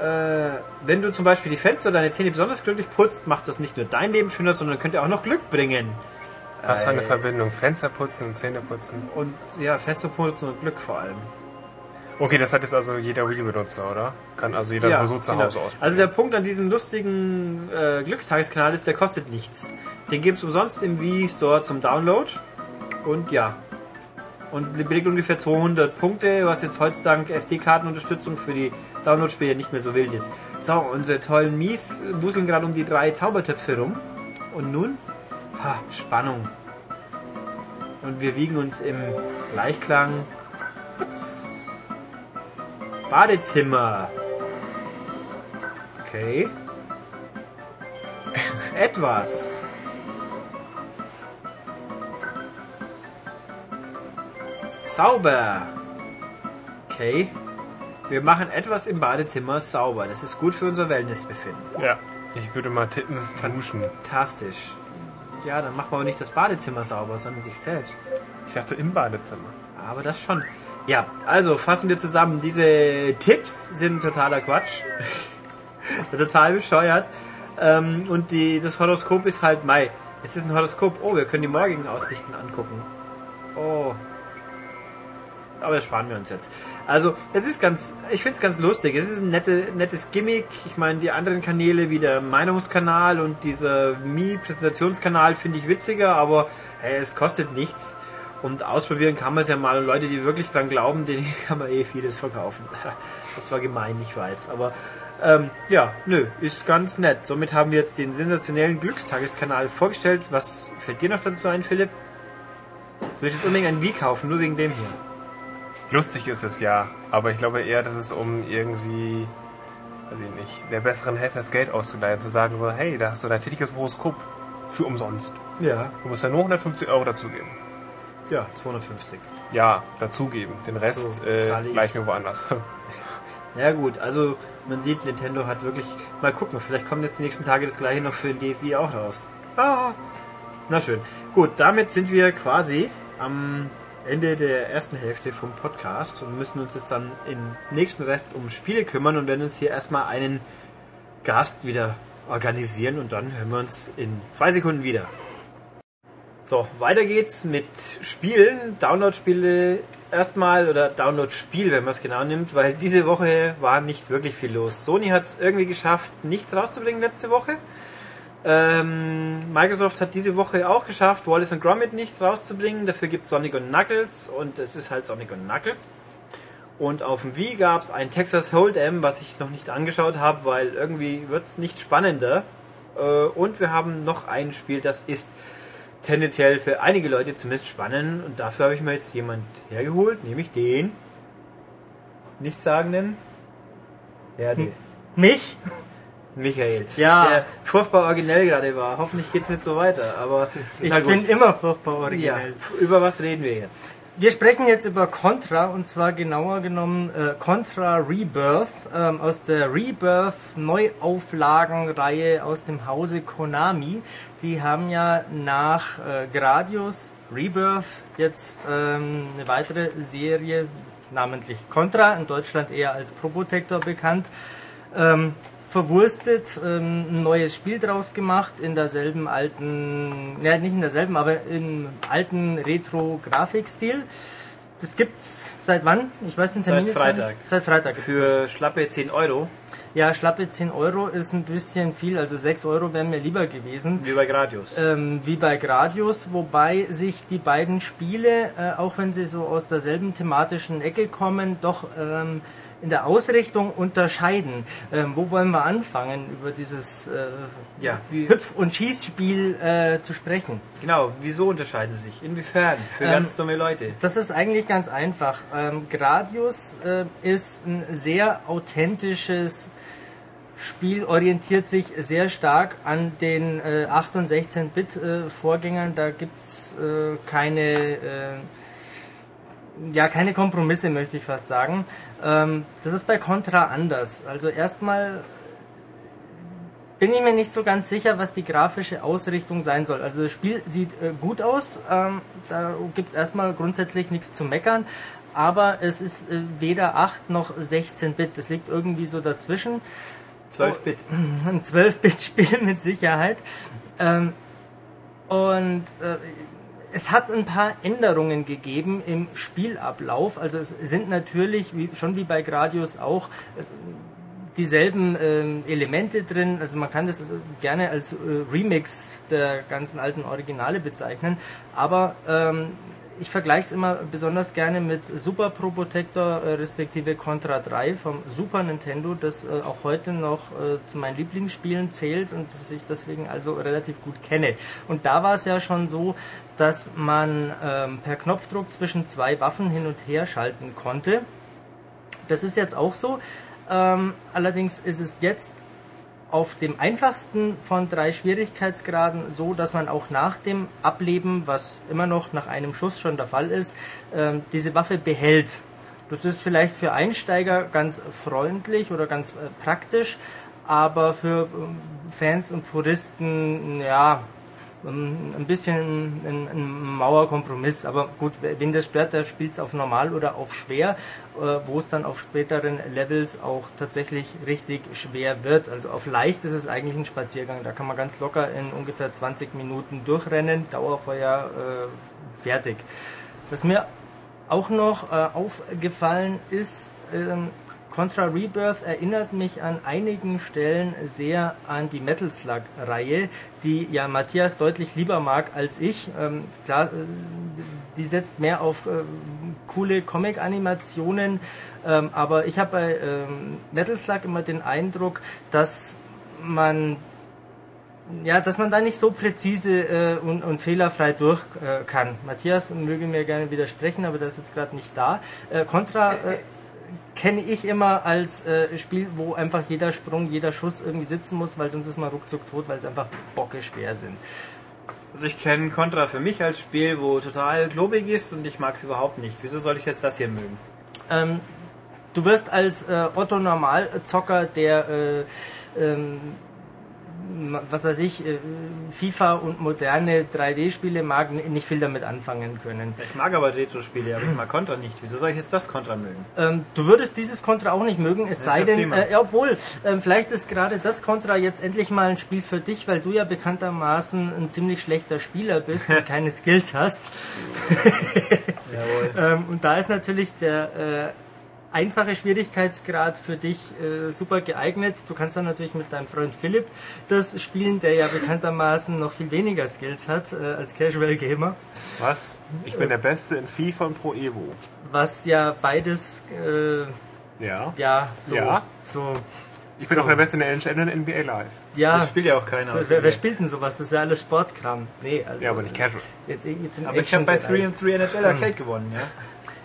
Äh, wenn du zum Beispiel die Fenster oder deine Zähne besonders glücklich putzt, macht das nicht nur dein Leben schöner, sondern könnte auch noch Glück bringen. Was für eine Äh, Verbindung? Fenster putzen und Zähne putzen. Und ja, Fenster putzen und Glück vor allem. Okay, das hat jetzt also jeder Wii-Benutzer, oder? Kann also jeder nur so zu genau. Hause ausprobieren. Also der Punkt an diesem lustigen äh, Glückstageskanal ist, der kostet nichts. Den gibt es umsonst im Wii Store zum Download. Und ja. Und belegt ungefähr 200 Punkte, was jetzt heutzutage SD-Kartenunterstützung für die Download-Spiele nicht mehr so wild ist. So, unsere tollen Mies wuseln gerade um die drei Zaubertöpfe rum. Und nun? Ha, Spannung. Und wir wiegen uns im Gleichklang. Badezimmer. Okay. Etwas. Sauber. Okay. Wir machen etwas im Badezimmer sauber. Das ist gut für unser Wellnessbefinden. Ja. Ich würde mal tippen, verduschen. Fantastisch. Ja, dann machen wir aber nicht das Badezimmer sauber, sondern sich selbst. Ich dachte im Badezimmer. Aber das schon. Ja, also fassen wir zusammen. Diese Tipps sind totaler Quatsch. Total bescheuert. Ähm, und die, das Horoskop ist halt Mai. Es ist ein Horoskop. Oh, wir können die morgigen Aussichten angucken. Oh. Aber das sparen wir uns jetzt. Also, es ist ganz, ich finde es ganz lustig. Es ist ein nette, nettes Gimmick. Ich meine, die anderen Kanäle wie der Meinungskanal und dieser Mi-Präsentationskanal finde ich witziger, aber hey, es kostet nichts. Und ausprobieren kann man es ja mal. Und Leute, die wirklich dran glauben, denen kann man eh vieles verkaufen. Das war gemein, ich weiß. Aber ähm, ja, nö, ist ganz nett. Somit haben wir jetzt den sensationellen Glückstageskanal vorgestellt. Was fällt dir noch dazu ein, Philipp? Ich jetzt unbedingt ein Wii kaufen, nur wegen dem hier? Lustig ist es ja, aber ich glaube eher, dass es um irgendwie, weiß ich nicht, der besseren Hälfte das Geld auszuleihen, zu sagen so, hey, da hast du dein tätiges Horoskop für umsonst. Ja. Du musst ja nur 150 Euro dazugeben. Ja, 250. Ja, dazugeben. Den Rest So, äh, gleich mir woanders. Ja gut, also man sieht, Nintendo hat wirklich... Mal gucken, vielleicht kommt jetzt die nächsten Tage das gleiche noch für den DSi auch raus. Ah. Na schön. Gut, damit sind wir quasi am Ende der ersten Hälfte vom Podcast und müssen uns jetzt dann im nächsten Rest um Spiele kümmern und werden uns hier erstmal einen Gast wieder organisieren und dann hören wir uns in zwei Sekunden wieder. So, weiter geht's mit Spielen, Download-Spiele erstmal oder Download-Spiel, wenn man es genau nimmt, weil diese Woche war nicht wirklich viel los. Sony hat es irgendwie geschafft, nichts rauszubringen letzte Woche. Ähm, Microsoft hat diese Woche auch geschafft, Wallace und Gromit nicht rauszubringen. Dafür gibt es Sonic und Knuckles und es ist halt Sonic und Knuckles. Und auf dem Wii gab es ein Texas Hold'em, was ich noch nicht angeschaut habe, weil irgendwie wird es nicht spannender. Äh, und wir haben noch ein Spiel, das ist tendenziell für einige Leute zumindest spannend. Und dafür habe ich mir jetzt jemand hergeholt, nämlich den Nichtssagenden. Ja, Mich? Michael. Ja. Der furchtbar originell gerade war. Hoffentlich geht's nicht so weiter. Aber Ich bin immer furchtbar ja, originell. über was reden wir jetzt? Wir sprechen jetzt über Contra und zwar genauer genommen äh, Contra Rebirth ähm, aus der Rebirth Neuauflagenreihe aus dem Hause Konami. Die haben ja nach äh, Gradius Rebirth jetzt ähm, eine weitere Serie, namentlich Contra, in Deutschland eher als Probotector bekannt, ähm, verwurstet, ähm, ein neues Spiel draus gemacht in derselben alten, ja nicht in derselben, aber im alten Retro-Grafikstil. Das gibt's seit wann? Ich weiß den Seit Termin nicht. Freitag. Seit Freitag. Für schlappe 10 Euro, ja schlappe 10 Euro ist ein bisschen viel, also 6 Euro wären mir lieber gewesen. wie bei Gradius. Ähm, wie bei Gradius, wobei sich die beiden Spiele, äh, auch wenn sie so aus derselben thematischen Ecke kommen, doch ähm, in der Ausrichtung unterscheiden. Ähm, wo wollen wir anfangen, über dieses äh, Ja, Hüpf- und Schießspiel äh, zu sprechen? Genau, wieso unterscheiden sie sich? Inwiefern? Für Ähm, ganz dumme Leute. Das ist eigentlich ganz einfach. Ähm, Gradius äh, ist ein sehr authentisches Spiel, orientiert sich sehr stark an den äh, 8 und 16-Bit äh. Da gibt's äh, keine, äh, ja, keine Kompromisse, möchte ich fast sagen. Ähm, das ist bei Contra anders. Also erstmal bin ich mir nicht so ganz sicher, was die grafische Ausrichtung sein soll. Also das Spiel sieht äh, gut aus, ähm, da gibt es erstmal grundsätzlich nichts zu meckern, aber es ist äh, weder 8 noch 16-Bit, das liegt irgendwie so dazwischen. 12-Bit. Ein 12-Bit-Spiel mit Sicherheit. Ähm, und äh, es hat ein paar Änderungen gegeben im Spielablauf. Also es sind natürlich, wie, schon wie bei Gradius auch, es- dieselben ähm, Elemente drin. Also man kann das also gerne als äh, Remix der ganzen alten Originale bezeichnen. Aber ähm, ich vergleiche es immer besonders gerne mit Super Pro Protector äh, respektive Contra 3 vom Super Nintendo, das äh, auch heute noch äh, zu meinen Lieblingsspielen zählt und das ich deswegen also relativ gut kenne. Und da war es ja schon so, dass man ähm, per Knopfdruck zwischen zwei Waffen hin und her schalten konnte. Das ist jetzt auch so. Ähm, allerdings ist es jetzt auf dem einfachsten von drei Schwierigkeitsgraden so, dass man auch nach dem Ableben, was immer noch nach einem Schuss schon der Fall ist, ähm, diese Waffe behält. Das ist vielleicht für Einsteiger ganz freundlich oder ganz äh, praktisch, aber für ähm, Fans und Puristen, ja, ein bisschen ein, ein Mauerkompromiss. Aber gut, wenn das stört, der spielt es auf normal oder auf schwer, äh, wo es dann auf späteren Levels auch tatsächlich richtig schwer wird. Also auf leicht ist es eigentlich ein Spaziergang. Da kann man ganz locker in ungefähr 20 Minuten durchrennen, Dauerfeuer äh, fertig. Was mir auch noch äh, aufgefallen ist, ähm, Contra Rebirth erinnert mich an einigen Stellen sehr an die Metal Slug Reihe, die ja Matthias deutlich lieber mag als ich. Ähm, klar, äh, die setzt mehr auf äh, coole Comic-Animationen, ähm, aber ich habe bei ähm, Metal Slug immer den Eindruck, dass man ja, dass man da nicht so präzise äh, und, und fehlerfrei durch äh, kann. Matthias möge mir gerne widersprechen, aber der ist jetzt gerade nicht da. Äh, Contra äh, kenne ich immer als äh, Spiel, wo einfach jeder Sprung, jeder Schuss irgendwie sitzen muss, weil sonst ist man ruckzuck tot, weil es einfach bocke schwer sind. Also ich kenne Contra für mich als Spiel, wo total klobig ist und ich mag es überhaupt nicht. Wieso soll ich jetzt das hier mögen? Ähm, du wirst als äh, Otto Normalzocker, der äh, ähm, was weiß ich, äh, FIFA und moderne 3D-Spiele mag, nicht viel damit anfangen können. Ich mag aber Retro-Spiele, aber ich mag Contra nicht. Wieso soll ich jetzt das Contra mögen? Ähm, du würdest dieses Contra auch nicht mögen, es Das sei denn, äh, ja, obwohl, ähm, vielleicht ist gerade das Contra jetzt endlich mal ein Spiel für dich, weil du ja bekanntermaßen ein ziemlich schlechter Spieler bist und keine Skills hast. Jawohl. Ähm, und da ist natürlich der äh, einfache Schwierigkeitsgrad für dich äh, super geeignet. Du kannst dann natürlich mit deinem Freund Philipp das spielen, der ja bekanntermaßen noch viel weniger Skills hat äh, als Casual Gamer. Was? Ich bin der Beste in FIFA und Pro Evo. Was ja beides, äh, Ja. ja, so, Ja. so, Ich bin auch der Beste in der NHL und NBA Live. ja. Das spielt ja auch keiner. Wer, außer wer, wer spielt denn sowas? Das ist ja alles Sportkram. Nee, also. Ja, aber nicht casual. Jetzt, jetzt aber ich habe bei 3 Action-Bereich. and 3 NHL Arcade gewonnen, ja?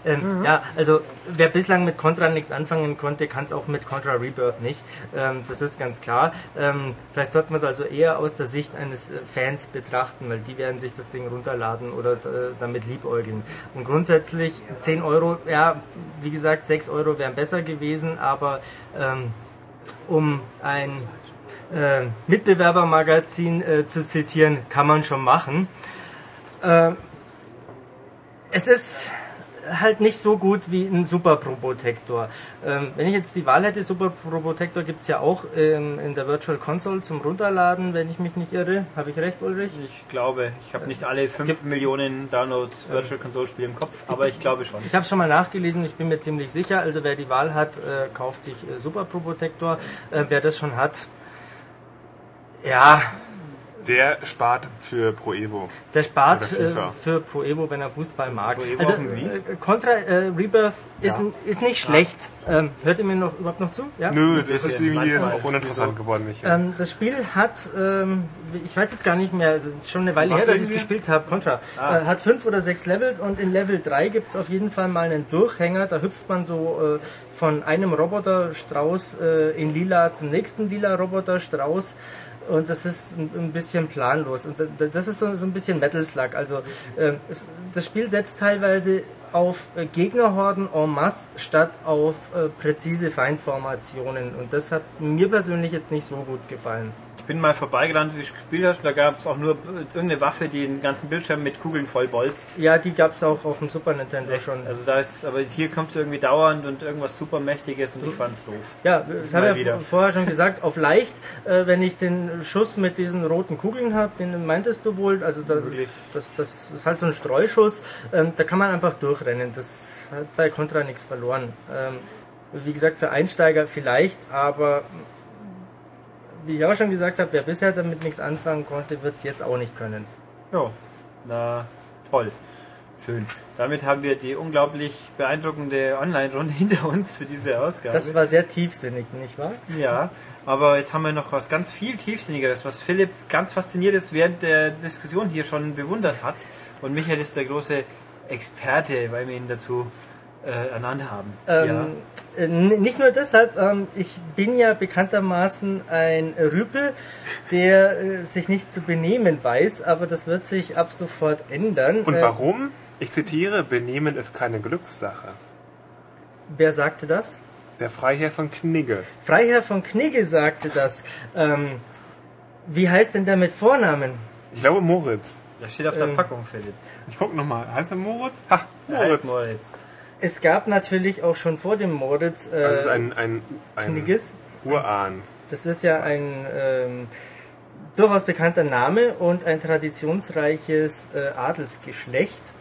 Ähm, Ja, also wer bislang mit Contra nichts anfangen konnte, kann es auch mit Contra Rebirth nicht. Ähm, das ist ganz klar. Ähm, vielleicht sollten wir es also eher aus der Sicht eines äh, Fans betrachten, weil die werden sich das Ding runterladen oder äh, damit liebäugeln. Und grundsätzlich 10 Euro, ja, wie gesagt, 6 Euro wären besser gewesen, aber ähm, um ein äh, Mitbewerbermagazin äh, zu zitieren, kann man schon machen. Äh, es ist halt nicht so gut wie ein Super Probotector. Ähm, wenn ich jetzt die Wahl hätte, Super Probotector gibt es ja auch ähm, in der Virtual Console zum Runterladen, wenn ich mich nicht irre. Habe ich recht, Ulrich? Ich glaube, ich habe nicht alle 5 Millionen Downloads Virtual Console Spiele im Kopf, aber ich glaube schon. Ich habe schon mal nachgelesen, ich bin mir ziemlich sicher. Also wer die Wahl hat, äh, kauft sich äh, Super Probotector. Äh, wer das schon hat, ja, Der spart für Pro Evo. Der spart äh, für Pro Evo, wenn er Fußball mag. Pro Evo also auf dem Wii? äh, Contra äh, Rebirth ist, Ja. ist nicht schlecht. Ähm, hört ihr mir noch überhaupt noch zu? Ja? Nö, das ist irgendwie jetzt auch uninteressant Wieso? geworden, Michael. Ähm, das Spiel hat, ähm, ich weiß jetzt gar nicht mehr, schon eine Weile Was her, dass ich es gespielt habe, Contra. Ah. Äh, hat fünf oder sechs Levels und in Level 3 gibt es auf jeden Fall mal einen Durchhänger. Da hüpft man so äh, von einem Roboterstrauß äh, in lila zum nächsten lila Roboterstrauß. Und das ist ein bisschen planlos. Und da- da- das ist so, ein bisschen Metal Slug. Also ähm, das Spiel setzt teilweise auf äh, Gegnerhorden en masse statt auf äh, präzise Feindformationen. Und das hat mir persönlich jetzt nicht so gut gefallen. Ich bin mal vorbeigerannt, wie du gespielt hast, und da gab es auch nur äh, irgendeine Waffe, die den ganzen Bildschirm mit Kugeln vollbolzt. Ja, die gab es auch auf dem Super Nintendo schon. Also da ist, aber hier kommt es irgendwie dauernd und irgendwas super mächtiges und ich fand's doof. Ja, das Mal habe ich ja vorher schon gesagt, auf leicht, äh, wenn ich den Schuss mit diesen roten Kugeln habe, den meintest du wohl, also da, das, das ist halt so ein Streuschuss, ähm, da kann man einfach durchrennen, das hat bei Contra nichts verloren. Ähm, wie gesagt, für Einsteiger vielleicht, aber wie ich auch schon gesagt habe, wer bisher damit nichts anfangen konnte, wird es jetzt auch nicht können. Ja, na toll. Schön. Damit haben wir die unglaublich beeindruckende Online-Runde hinter uns für diese Ausgabe. Das war sehr tiefsinnig, nicht wahr? ja, aber jetzt haben wir noch was ganz viel tiefsinnigeres, was Philipp ganz fasziniert ist während der Diskussion hier schon bewundert hat. Und Michael ist der große Experte, weil wir ihn dazu äh, ernannt haben. Ähm, äh, n- Nicht nur deshalb, ähm, ich bin ja bekanntermaßen ein Rüpel, der äh, sich nicht zu benehmen weiß, aber das wird sich ab sofort ändern. Und Äh, warum? Ich zitiere, Benehmen ist keine Glückssache. Wer sagte das? Der Freiherr von Knigge. Freiherr von Knigge sagte das. Ähm, wie heißt denn der mit Vornamen? Ich glaube Moritz. Das steht auf der ähm, Packung, Philipp. Ich guck nochmal. Heißt er Moritz? Ha, heißt Moritz. Moritz. Es gab natürlich auch schon vor dem Moritz äh, Das ist ein, ein, ein Knigges. Urahn. Das ist ja ein ähm, durchaus bekannter Name und ein traditionsreiches äh, Adelsgeschlecht.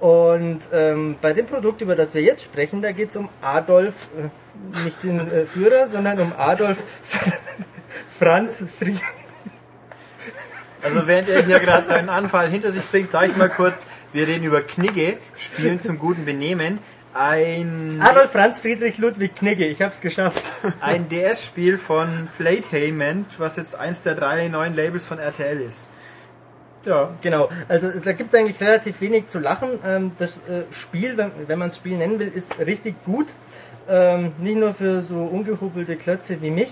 Und ähm, bei dem Produkt, über das wir jetzt sprechen, da geht es um Adolf, äh, nicht den äh, Führer, sondern um Adolf Franz Fried. Also während er hier gerade seinen Anfall hinter sich bringt, sage ich mal kurz, wir reden über Knigge, Spielen zum guten Benehmen. Ein, Adolf Franz Friedrich Ludwig Knigge, ich hab's geschafft. ein DS-Spiel von Playtainment, was jetzt eins der drei neuen Labels von RTL ist. Ja, Genau, also da gibt es eigentlich relativ wenig zu lachen. Ähm, das äh, Spiel, wenn, man es Spiel nennen will, ist richtig gut. Ähm, nicht nur für so ungehubelte Klötze wie mich.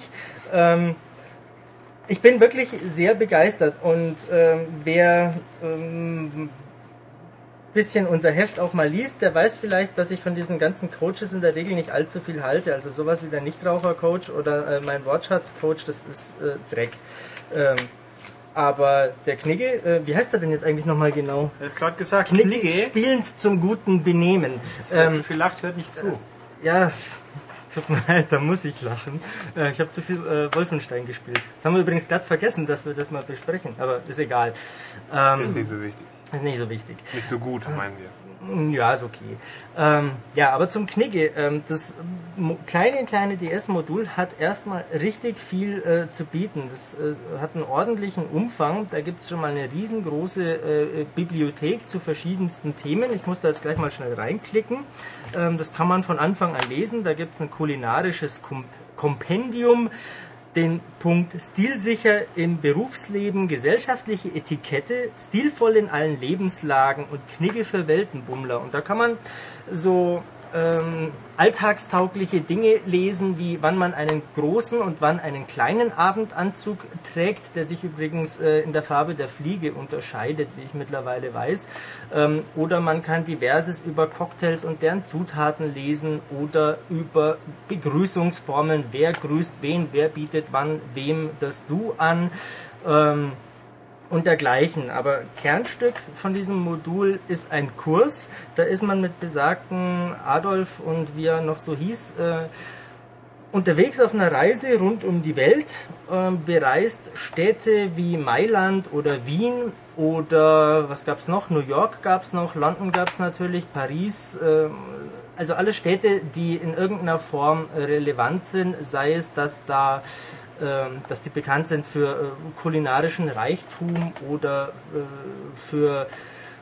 Ich bin wirklich sehr begeistert und ähm, wer ähm, bisschen unser Heft auch mal liest, der weiß vielleicht, dass ich von diesen ganzen Coaches in der Regel nicht allzu viel halte. Also sowas wie der Nichtraucher-Coach oder äh, mein Wortschatz-Coach, das ist äh, Dreck. Ähm, aber der Knigge, äh, wie heißt er denn jetzt eigentlich nochmal genau? ich habe gerade gesagt, Knigge, Knigge, spielend zum guten Benehmen. Ähm, zu viel lacht, hört nicht zu. ja, tut mir leid, da muss ich lachen. Äh, ich habe zu viel äh, Wolfenstein gespielt. Das haben wir übrigens gerade vergessen, dass wir das mal besprechen, aber ist egal. Ähm, Ist nicht so wichtig. ist nicht so wichtig. Nicht so gut, meinen wir. Ja, ist okay. Ähm, ja, aber zum Knigge. Ähm, das kleine, kleine DS-Modul hat erstmal richtig viel äh, zu bieten. Das äh, hat einen ordentlichen Umfang. Da gibt's schon mal eine riesengroße äh, Bibliothek zu verschiedensten Themen. Ich muss da jetzt gleich mal schnell reinklicken. Ähm, das kann man von Anfang an lesen. Da gibt's ein kulinarisches Kom Kompendium den Punkt stilsicher im Berufsleben, gesellschaftliche Etikette, stilvoll in allen Lebenslagen und Knigge für Weltenbummler. Und da kann man so ähm, alltagstaugliche Dinge lesen, wie wann man einen großen und wann einen kleinen Abendanzug trägt, der sich übrigens äh, in der Farbe der Fliege unterscheidet, wie ich mittlerweile weiß. Ähm, oder man kann diverses über Cocktails und deren Zutaten lesen oder über Begrüßungsformeln, wer grüßt wen, wer bietet wann wem das Du an. Ähm, und dergleichen. Aber Kernstück von diesem Modul ist ein Kurs. Da ist man mit besagten Adolf und wie er noch so hieß, äh, unterwegs auf einer Reise rund um die Welt, äh, bereist Städte wie Mailand oder Wien oder was gab's noch? New York gab's noch, London gab's natürlich, Paris. Äh, also alle Städte, die in irgendeiner Form relevant sind, sei es, dass da dass die bekannt sind für äh, kulinarischen Reichtum oder äh, für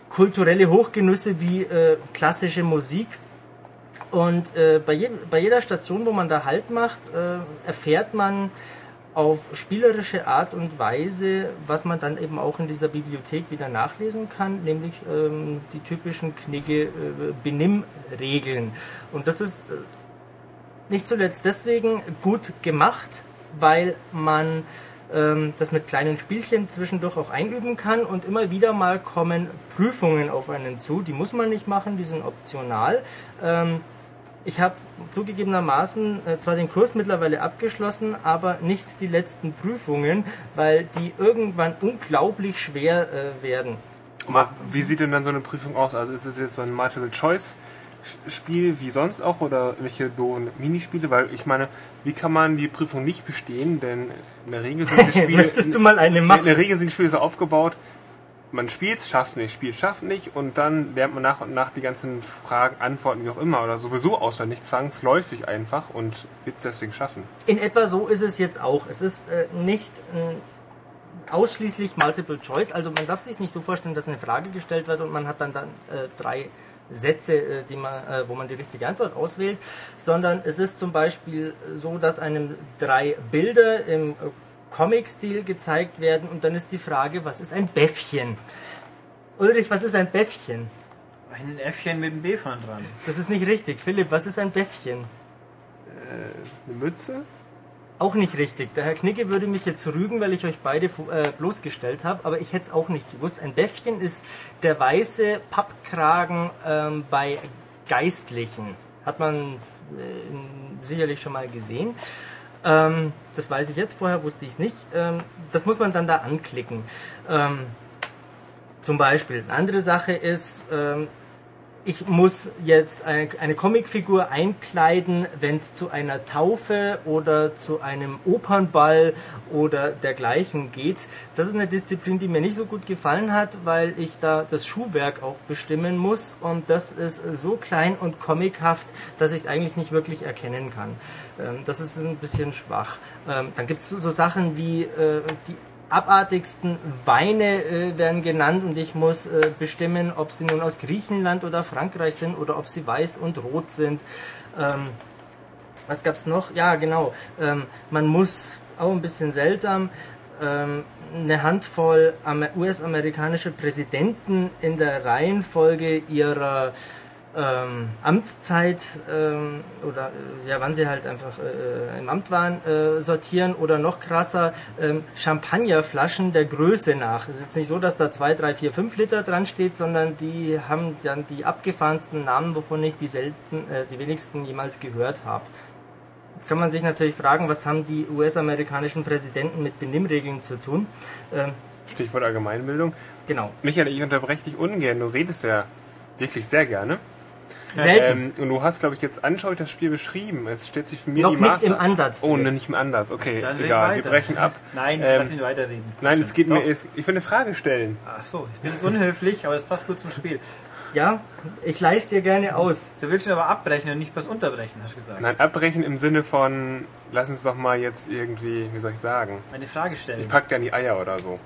kulturelle Hochgenüsse wie äh, klassische Musik. Und bei, je, bei jeder Station, wo man da Halt macht, äh, erfährt man auf spielerische Art und Weise, was man dann eben auch in dieser Bibliothek wieder nachlesen kann, nämlich ähm, die typischen Knigge äh, Benimmregeln. Und das ist äh, nicht zuletzt deswegen gut gemacht, weil man ähm, das mit kleinen Spielchen zwischendurch auch einüben kann und immer wieder mal kommen Prüfungen auf einen zu. Die muss man nicht machen, die sind optional. Ähm, ich habe zugegebenermaßen äh, zwar den Kurs mittlerweile abgeschlossen, aber nicht die letzten Prüfungen, weil die irgendwann unglaublich schwer äh, werden. Wie sieht denn dann so eine Prüfung aus? Also ist es jetzt so ein Multiple-Choice-Spiel wie sonst auch oder welche doofen Minispiele? Weil ich meine, wie kann man die Prüfung nicht bestehen? Denn in der Regel sind die Spiele. Möchtest du mal eine machen? In der Regel sind die Spiele so aufgebaut, man spielt, schafft nicht, spielt, schafft nicht und dann lernt man nach und nach die ganzen Fragen, Antworten, wie auch immer, oder sowieso auswendig, zwangsläufig einfach und wird es deswegen schaffen. In etwa so ist es jetzt auch. Es ist äh, nicht äh, ausschließlich Multiple Choice, also man darf sich nicht so vorstellen, dass eine Frage gestellt wird und man hat dann, dann äh, drei Sätze, äh, die man, äh, wo man die richtige Antwort auswählt, sondern es ist zum Beispiel so, dass einem drei Bilder im Comic-Stil gezeigt werden und dann ist die Frage, was ist ein Bäffchen? Ulrich, was ist ein Bäffchen? Ein Äffchen mit dem B vorne dran. Das ist nicht richtig. Philipp, was ist ein Bäffchen? Äh, eine Mütze? Auch nicht richtig. Der Herr Knicke würde mich jetzt rügen, weil ich euch beide äh, bloßgestellt habe, aber ich hätte es auch nicht gewusst. Ein Bäffchen ist der weiße Pappkragen ähm, bei Geistlichen. Hat man äh, sicherlich schon mal gesehen. Ähm, das weiß ich jetzt, vorher wusste ich es nicht. Ähm, das muss man dann da anklicken. Ähm, zum Beispiel. Eine andere Sache ist, ähm, ich muss jetzt eine, Comicfigur einkleiden, wenn es zu einer Taufe oder zu einem Opernball oder dergleichen geht. Das ist eine Disziplin, die mir nicht so gut gefallen hat, weil ich da das Schuhwerk auch bestimmen muss und das ist so klein und comichaft, dass ich es eigentlich nicht wirklich erkennen kann. Ähm, das ist ein bisschen schwach. Ähm, dann gibt es so Sachen wie äh, die abartigsten Weine äh, werden genannt und ich muss äh, bestimmen, ob sie nun aus Griechenland oder Frankreich sind oder ob sie weiß und rot sind. Ähm, was gab's noch? Ja, genau. Ähm, man muss auch ein bisschen seltsam ähm, eine Handvoll US-amerikanische Präsidenten in der Reihenfolge ihrer ähm, Amtszeit ähm, oder äh, ja, wann sie halt einfach äh, im Amt waren, äh, sortieren oder noch krasser ähm, Champagnerflaschen der Größe nach. Es ist jetzt nicht so, dass da 2, 3, 4, 5 Liter dran steht, sondern die haben dann die abgefahrensten Namen, wovon ich die selten, äh, die wenigsten jemals gehört habe. Jetzt kann man sich natürlich fragen, was haben die US-amerikanischen Präsidenten mit Benimmregeln zu tun? Ähm, Stichwort Allgemeinbildung. Genau. Michael, ich unterbreche dich ungern. Du redest ja wirklich sehr gerne. Selten. Ähm, und du hast, glaube ich, jetzt anschaulich das Spiel beschrieben. Es steht sich für mich Noch die nicht Master im Ansatz. Oh, ne, nicht im Ansatz. Okay, Dann egal. Wir brechen ab. Nein, Ähm, lass ihn weiterreden. Nein, es geht Doch. mir. Es, ich will eine Frage stellen. Ach so, ich bin jetzt unhöflich, aber das passt gut zum Spiel. Ja, ich leiste dir gerne aus. Du willst ihn aber abbrechen und nicht was unterbrechen, hast du gesagt. Nein, abbrechen im Sinne von, lass uns doch mal jetzt irgendwie, wie soll ich sagen? Eine Frage stellen. Ich pack dir an die Eier oder so.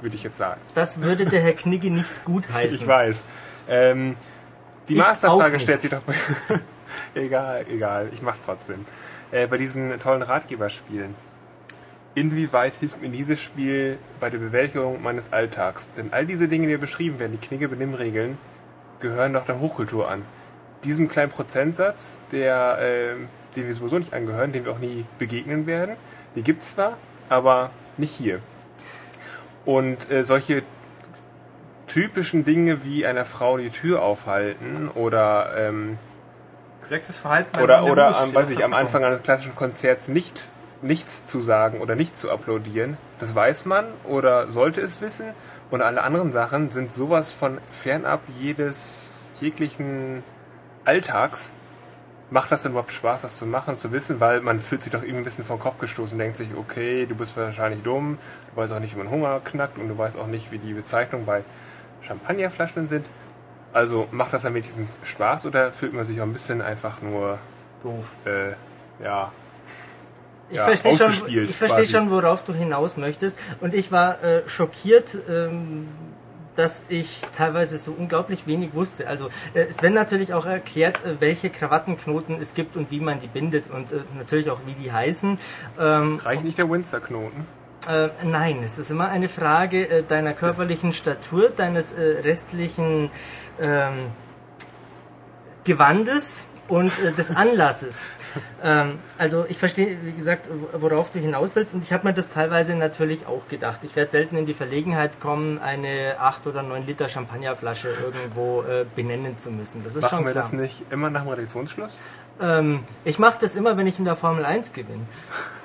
Würde ich jetzt sagen. Das würde der Herr Knigge nicht gut heißen. Ich weiß. Ähm, die Ich Masterfrage stellt sich doch bei. egal, egal, ich mach's trotzdem. Äh, bei diesen tollen Ratgeberspielen. Inwieweit hilft mir dieses Spiel bei der Bewältigung meines Alltags? Denn all diese Dinge, die hier beschrieben werden, die Knigge-Benimmregeln, gehören doch der Hochkultur an. Diesem kleinen Prozentsatz, der, äh, dem wir sowieso nicht angehören, dem wir auch nie begegnen werden, die gibt's zwar, aber nicht hier. Und äh, solche typischen Dinge wie einer Frau die Tür aufhalten oder ähm, Korrektes Verhalten oder oder Blues am, weiß ich, am. Anfang eines klassischen Konzerts nicht nichts zu sagen oder nicht zu applaudieren, das weiß man oder sollte es wissen und alle anderen Sachen sind sowas von fernab jedes jeglichen Alltags. Macht das denn überhaupt Spaß, das zu machen, zu wissen, weil man fühlt sich doch irgendwie ein bisschen vom Kopf gestoßen, denkt sich, okay, du bist wahrscheinlich dumm, du weißt auch nicht, wie man Hunger knackt und du weißt auch nicht, wie die Bezeichnungen bei Champagnerflaschen sind. Also macht das dann wenigstens Spaß oder fühlt man sich auch ein bisschen einfach nur Doof. äh, ja, Ich ja, verstehe schon, ich verstehe schon, worauf du hinaus möchtest. Und ich war äh, schockiert, ähm, dass ich teilweise so unglaublich wenig wusste. Also äh, es werden natürlich auch erklärt, äh, welche Krawattenknoten es gibt und wie man die bindet und äh, natürlich auch wie die heißen. Ähm, Reicht nicht der Windsor-Knoten? Äh, nein, es ist immer eine Frage äh, deiner körperlichen Statur, deines äh, restlichen ähm, Gewandes und äh, des Anlasses. ähm, also ich verstehe, wie gesagt, wo- worauf du hinaus willst und ich habe mir das teilweise natürlich auch gedacht. Ich werde selten in die Verlegenheit kommen, eine 8 oder 9 Liter Champagnerflasche irgendwo äh, benennen zu müssen. Das ist Machen schon wir klar. das nicht immer nach dem Redaktionsschluss? Ähm, ich mache das immer, wenn ich in der Formel 1 gewinne.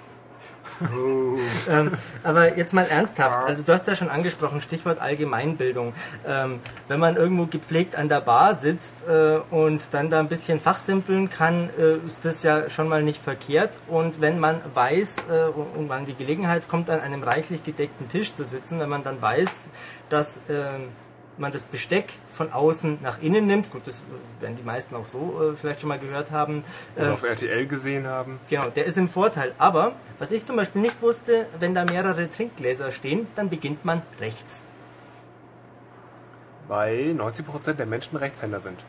ähm, aber jetzt mal ernsthaft, also du hast ja schon angesprochen, Stichwort Allgemeinbildung. Ähm, wenn man irgendwo gepflegt an der Bar sitzt äh, und dann da ein bisschen fachsimpeln kann, äh, ist das ja schon mal nicht verkehrt. Und wenn man weiß äh, und man die Gelegenheit kommt, an einem reichlich gedeckten Tisch zu sitzen, wenn man dann weiß, dass ähm, man das Besteck von außen nach innen nimmt, gut, das werden die meisten auch so äh, vielleicht schon mal gehört haben, Oder äh, auf RTL gesehen haben? Genau, der ist im Vorteil. Aber, was ich zum Beispiel nicht wusste, wenn da mehrere Trinkgläser stehen, dann beginnt man rechts. Weil 90% der Menschen Rechtshänder sind.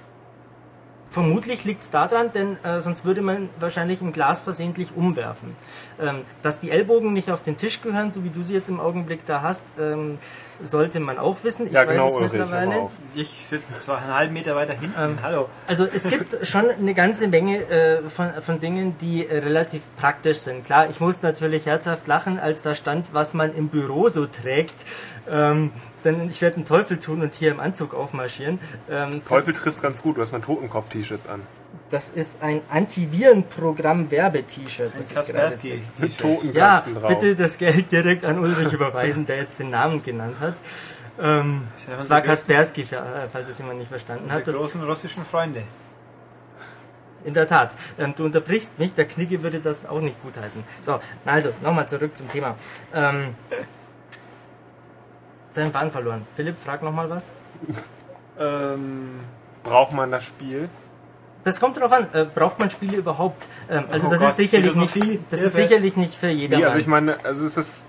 Vermutlich liegt es daran, denn äh, sonst würde man wahrscheinlich ein Glas versehentlich umwerfen. Ähm, dass die Ellbogen nicht auf den Tisch gehören, so wie du sie jetzt im Augenblick da hast, ähm, sollte man auch wissen. Ich Ja, genau, weiß es Ulrich, mittlerweile. Ich sitze zwar einen halben Meter weiter hinten. Hallo. Also es gibt schon eine ganze Menge äh, von, von Dingen, die äh, relativ praktisch sind. Klar, ich musste natürlich herzhaft lachen, als da stand, was man im Büro so trägt. Ähm, denn ich werde einen Teufel tun und hier im Anzug aufmarschieren. Ähm, Teufel trifft ganz gut, du hast mal Totenkopf-T-Shirts an. das ist ein Antivirenprogramm-Werbe-T-Shirt. das gerade Kaspersky. Mit Ja, Totenköpfen drauf. bitte das Geld direkt an Ulrich überweisen, der jetzt den Namen genannt hat. Ähm, ja das war Kaspersky, für- äh, falls es jemand nicht verstanden hat. Das, großen russischen Freunde. In der Tat. Ähm, du unterbrichst mich, der Knigge würde das auch nicht gutheißen. So, also, nochmal zurück zum Thema. Ähm, deinen Faden verloren. Philipp, frag nochmal was. Ähm, Braucht man das Spiel? Das kommt darauf an, äh, braucht man Spiele überhaupt? Ähm, also Oh das Gott, ist sicherlich Philosophie, nicht, das ist sicherlich nicht für jedermann. Nee, also ich meine, also es ist,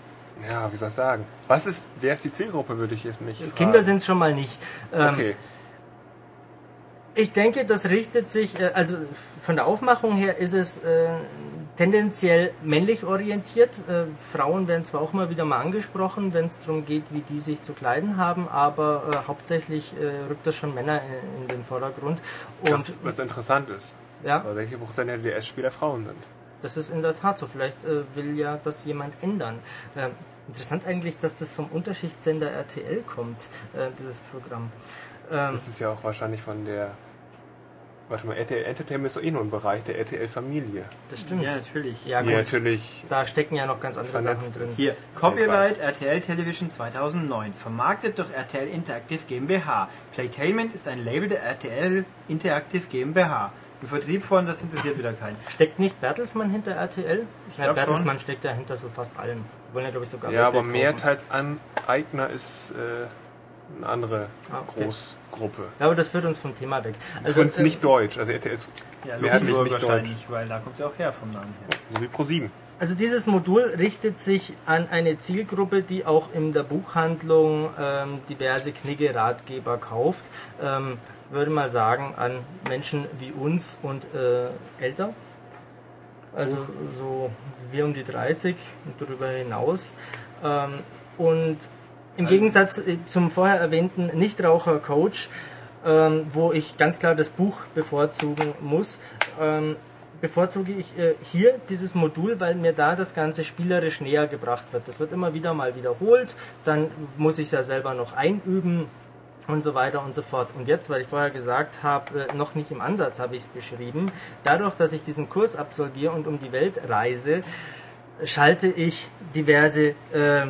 ja, wie soll ich sagen? Was ist, wer ist die Zielgruppe, würde ich jetzt nicht fragen. Kinder sind es schon mal nicht. Ähm, Okay. Ich denke, das richtet sich, äh, also von der Aufmachung her ist es äh, tendenziell männlich orientiert. Äh, Frauen werden zwar auch mal wieder mal angesprochen, wenn es darum geht, wie die sich zu kleiden haben, aber äh, hauptsächlich äh, rückt das schon Männer in, in den Vordergrund. Und Was, was interessant ist. ja, Weil 60 Prozent der DS-Spieler Frauen sind. das ist in der Tat so. Vielleicht äh, will ja das jemand ändern. Ähm, interessant eigentlich, dass das vom Unterschichtssender RTL kommt, äh, dieses Programm. Ähm, Das ist ja auch wahrscheinlich von der. Warte mal, RTL Entertainment ist doch eh nur ein Bereich der RTL-Familie. das stimmt. ja, natürlich. Ja, gut. natürlich. Da stecken ja noch ganz andere Sachen drin. Hier, Copyright RTL Television 2009, vermarktet durch RTL Interactive GmbH. Playtainment ist ein Label der RTL Interactive GmbH. Im Vertrieb von, das interessiert wieder keinen. Steckt nicht Bertelsmann hinter RTL? Ich glaub Bertelsmann steckt ja hinter so fast allem. Die wollen ja, glaube ich, sogar Ja, aber Weltbild kaufen. Mehrteilsaneigner ist äh, eine andere Ah, okay. Großgruppe. Ja, aber das führt uns vom Thema weg. Also, Also, ist nicht deutsch. Also RTL ist Ja, mehrheitlich nicht wahrscheinlich, weil da kommt sie auch her vom Namen her. so wie Pro7. Also dieses Modul richtet sich an eine Zielgruppe, die auch in der Buchhandlung ähm, diverse Knigge-Ratgeber kauft. Ähm, würde mal sagen, an Menschen wie uns und äh, älter. Also so wir um die 30 und darüber hinaus. Ähm, und im Gegensatz äh, zum vorher erwähnten Nichtraucher-Coach, ähm, wo ich ganz klar das Buch bevorzugen muss, ähm, bevorzuge ich äh, hier dieses Modul, weil mir da das Ganze spielerisch näher gebracht wird. Das wird immer wieder mal wiederholt, dann muss ich es ja selber noch einüben und so weiter und so fort. Und jetzt, weil ich vorher gesagt habe, äh, noch nicht im Ansatz habe ich es beschrieben, dadurch, dass ich diesen Kurs absolviere und um die Welt reise, schalte ich diverse äh,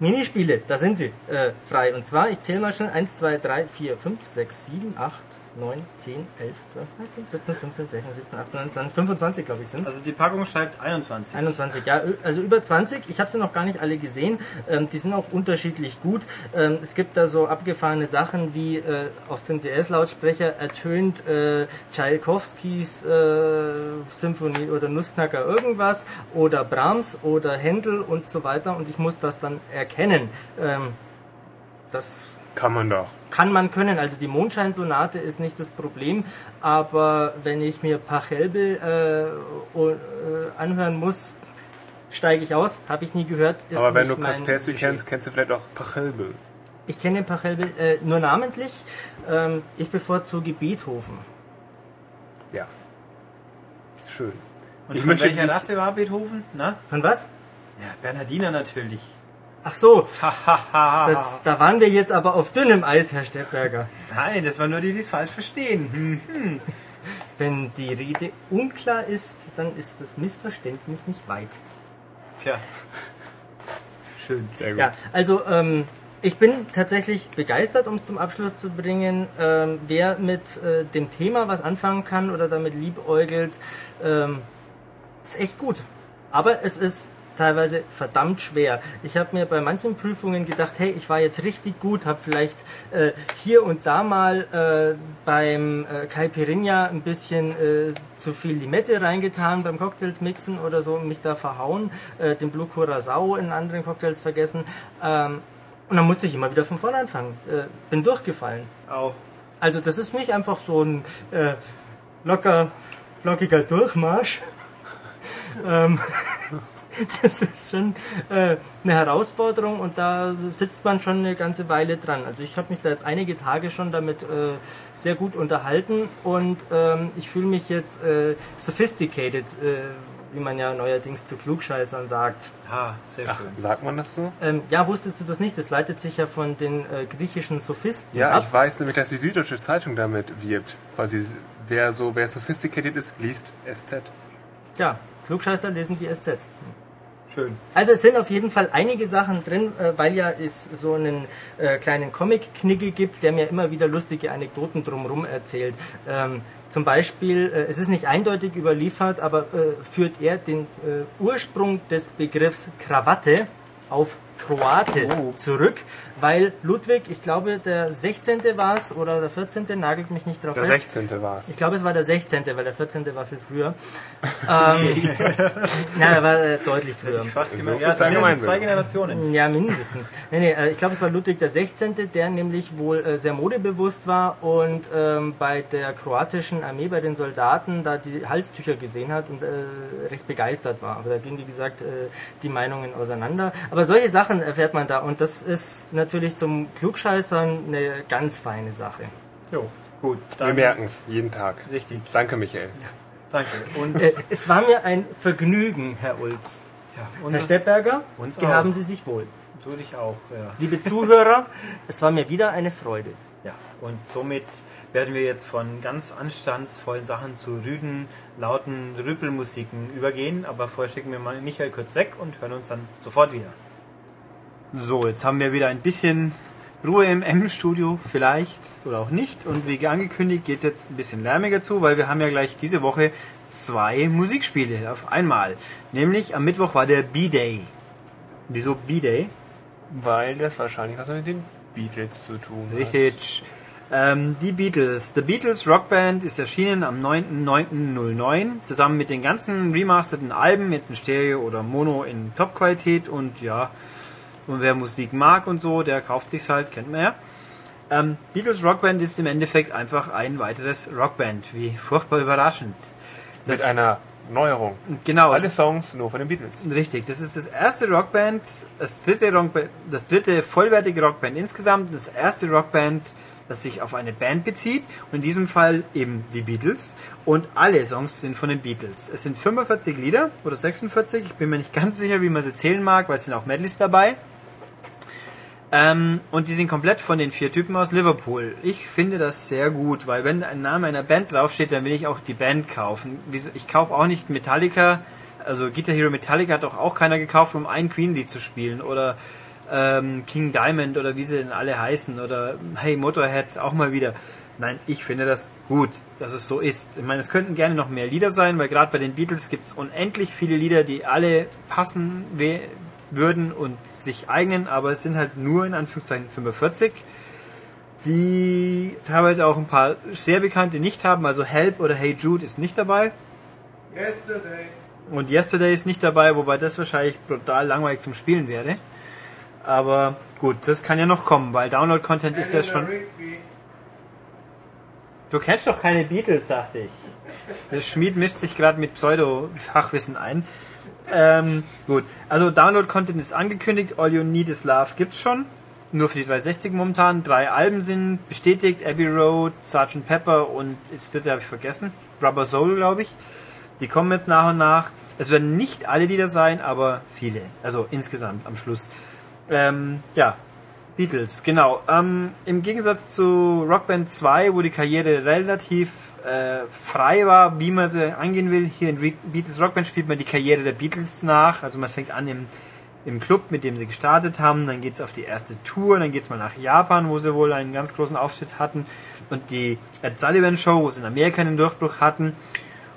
Minispiele, da sind sie, äh, frei. Und zwar, ich zähle mal schon, 1, 2, 3, 4, 5, 6, 7, 8, 9, 10, 11, 12, 13, 14, 15, 16, 17, 18, 19, 20, 25 glaube ich sind Also die Packung schreibt 21. 21, ja, also über 20. Ich habe sie noch gar nicht alle gesehen. Ähm, die sind auch unterschiedlich gut. Ähm, es gibt da so abgefahrene Sachen wie äh, aus dem DS-Lautsprecher ertönt äh, Tchaikovskis äh, Symphonie oder Nussknacker irgendwas oder Brahms oder Händel und so weiter und ich muss das dann erkennen. Ähm, das Kann man doch. kann man können. Also die Mondscheinsonate ist nicht das Problem, aber wenn ich mir Pachelbel äh, äh, anhören muss, steige ich aus. Habe ich nie gehört. Ist Aber wenn nicht du Kaspersky kennst, kennst du vielleicht auch Pachelbel. Ich kenne den Pachelbel äh, nur namentlich. Ähm, ich bevorzuge Beethoven. Ja. Schön. Und Ich von möchte welcher Rasse war Beethoven? Na? Von was? Ja, Bernhardiner natürlich. Ach so, das, da waren wir jetzt aber auf dünnem Eis, Herr Steppberger. Nein, das waren nur die, die es falsch verstehen. Hm. Wenn die Rede unklar ist, dann ist das Missverständnis nicht weit. Tja. Schön. Sehr gut. Ja, also ähm, ich bin tatsächlich begeistert, um es zum Abschluss zu bringen. Ähm, wer mit äh, dem Thema was anfangen kann oder damit liebäugelt, ähm, ist echt gut. Aber es ist teilweise verdammt schwer. Ich habe mir bei manchen Prüfungen gedacht, hey, ich war jetzt richtig gut, habe vielleicht äh, hier und da mal äh, beim äh, Caipirinha ein bisschen äh, zu viel Limette reingetan beim Cocktails mixen oder so, mich da verhauen, äh, den Blue Curacao in anderen Cocktails vergessen. Ähm, und dann musste ich immer wieder von vorne anfangen. Äh, bin durchgefallen. Au. Also das ist nicht einfach so ein äh, locker, flockiger Durchmarsch. ähm, das ist schon äh, eine Herausforderung und da sitzt man schon eine ganze Weile dran. Also ich habe mich da jetzt einige Tage schon damit äh, sehr gut unterhalten und ähm, ich fühle mich jetzt äh, sophisticated, äh, wie man ja neuerdings zu Klugscheißern sagt. Ah, sehr Ach, schön. sagt man das so? Ähm, ja, wusstest du das nicht? Das leitet sich ja von den äh, griechischen Sophisten Ja, ab. ich weiß nämlich, dass die Süddeutsche Zeitung damit wirbt. Quasi, wer so, wer sophisticated ist, liest SZ. Ja, Klugscheißer lesen die SZ. Schön. Also es sind auf jeden Fall einige Sachen drin, äh, weil ja es so einen äh, kleinen Comic-Knigge gibt, der mir immer wieder lustige Anekdoten drumherum erzählt. Ähm, zum Beispiel, äh, es ist nicht eindeutig überliefert, aber äh, führt er den Ursprung des Begriffs Krawatte auf Kroate Oh. zurück, weil Ludwig, ich glaube der 16. war es oder der 14. nagelt mich nicht drauf Der fest. 16. war es. Ich glaube, es war der 16., weil der 14. war viel früher. ähm, ja, er war äh, deutlich früher. Fast So Ja, es Zeit sind mindestens Gemeinbildung. zwei Generationen. Ja, mindestens. Nee, nee, äh, ich glaube, es war Ludwig der 16., der nämlich wohl äh, sehr modebewusst war und ähm, bei der kroatischen Armee, bei den Soldaten, da die Halstücher gesehen hat und äh, recht begeistert war. Aber da gehen, wie gesagt, äh, die Meinungen auseinander. Aber solche Sachen erfährt man da und das ist natürlich zum Klugscheißern eine ganz feine Sache. Jo, gut. Wir merken es jeden Tag. Richtig. Danke, Michael. Danke. Und Äh, es war mir ein Vergnügen, Herr Ulz. ja, Herr unser, Steppberger, Uns gehaben auch. Sie sich wohl. tu dich auch. Ja. Liebe Zuhörer, es war mir wieder eine Freude. ja. Und somit werden wir jetzt von ganz anstandsvollen Sachen zu rüden, lauten Rüppelmusiken übergehen. Aber vorher schicken wir mal Michael kurz weg und hören uns dann sofort wieder. So, jetzt haben wir wieder ein bisschen Ruhe im M-Studio, vielleicht oder auch nicht. Und wie angekündigt geht es jetzt ein bisschen lärmiger zu, weil wir haben ja gleich diese Woche zwei Musikspiele auf einmal. Nämlich am Mittwoch war der B-Day. Wieso B-Day? Weil das wahrscheinlich was mit den Beatles zu tun hat. Richtig. Ähm, die Beatles. The Beatles Rockband ist erschienen am 9.9.09 zusammen mit den ganzen remasterten Alben, jetzt in Stereo oder Mono in Top-Qualität und ja, und wer Musik mag und so, der kauft sich's halt, kennt man ja. Ähm, Beatles Rockband ist im Endeffekt einfach ein weiteres Rockband. Wie furchtbar überraschend. Mit einer Neuerung. genau, Alle Songs nur von den Beatles. Richtig, das ist das erste Rockband, das dritte, Rockband, das dritte vollwertige Rockband insgesamt, das erste Rockband, das sich auf eine Band bezieht und in diesem Fall eben die Beatles und alle Songs sind von den Beatles. Es sind 45 Lieder oder 46, ich bin mir nicht ganz sicher, wie man sie zählen mag, weil es sind auch Medleys dabei. Ähm, und die sind komplett von den vier Typen aus Liverpool. Ich finde das sehr gut, weil wenn ein Name einer Band draufsteht, dann will ich auch die Band kaufen. Ich kaufe auch nicht Metallica, also Guitar Hero Metallica hat doch auch keiner gekauft, um ein Queen-Lied zu spielen. Oder ähm, King Diamond oder wie sie denn alle heißen. Oder Hey Motorhead auch mal wieder. Nein, ich finde das gut, dass es so ist. Ich meine, es könnten gerne noch mehr Lieder sein, weil gerade bei den Beatles gibt es unendlich viele Lieder, die alle passen würden und sich eignen, aber es sind halt nur in Anführungszeichen 45, die teilweise auch ein paar sehr bekannte nicht haben. Also Help oder Hey Jude ist nicht dabei. Yesterday. Und Yesterday ist nicht dabei, wobei das wahrscheinlich brutal langweilig zum Spielen wäre. Aber gut, das kann ja noch kommen, weil Download-Content ist ja schon. Du kennst doch keine Beatles, dachte ich. Der Schmied mischt sich gerade mit Pseudo-Fachwissen ein. Ähm, gut, also Download-Content ist angekündigt, All You Need Is Love gibt's schon. Nur für die 360 momentan. Drei Alben sind bestätigt, Abbey Road, Sgt. Pepper und das dritte habe ich vergessen. Rubber Soul, glaube ich. Die kommen jetzt nach und nach. Es werden nicht alle Lieder sein, aber viele. Also insgesamt am Schluss. Ähm, ja, Beatles, genau. Ähm, Im Gegensatz zu Rockband 2, wo die Karriere relativ äh, frei war, wie man sie angehen will, hier in Beatles Rockband spielt man die Karriere der Beatles nach. Also man fängt an im, im Club, mit dem sie gestartet haben, dann geht's auf die erste Tour, dann geht's mal nach Japan, wo sie wohl einen ganz großen Auftritt hatten und die Ed Sullivan Show, wo sie in Amerika einen Durchbruch hatten.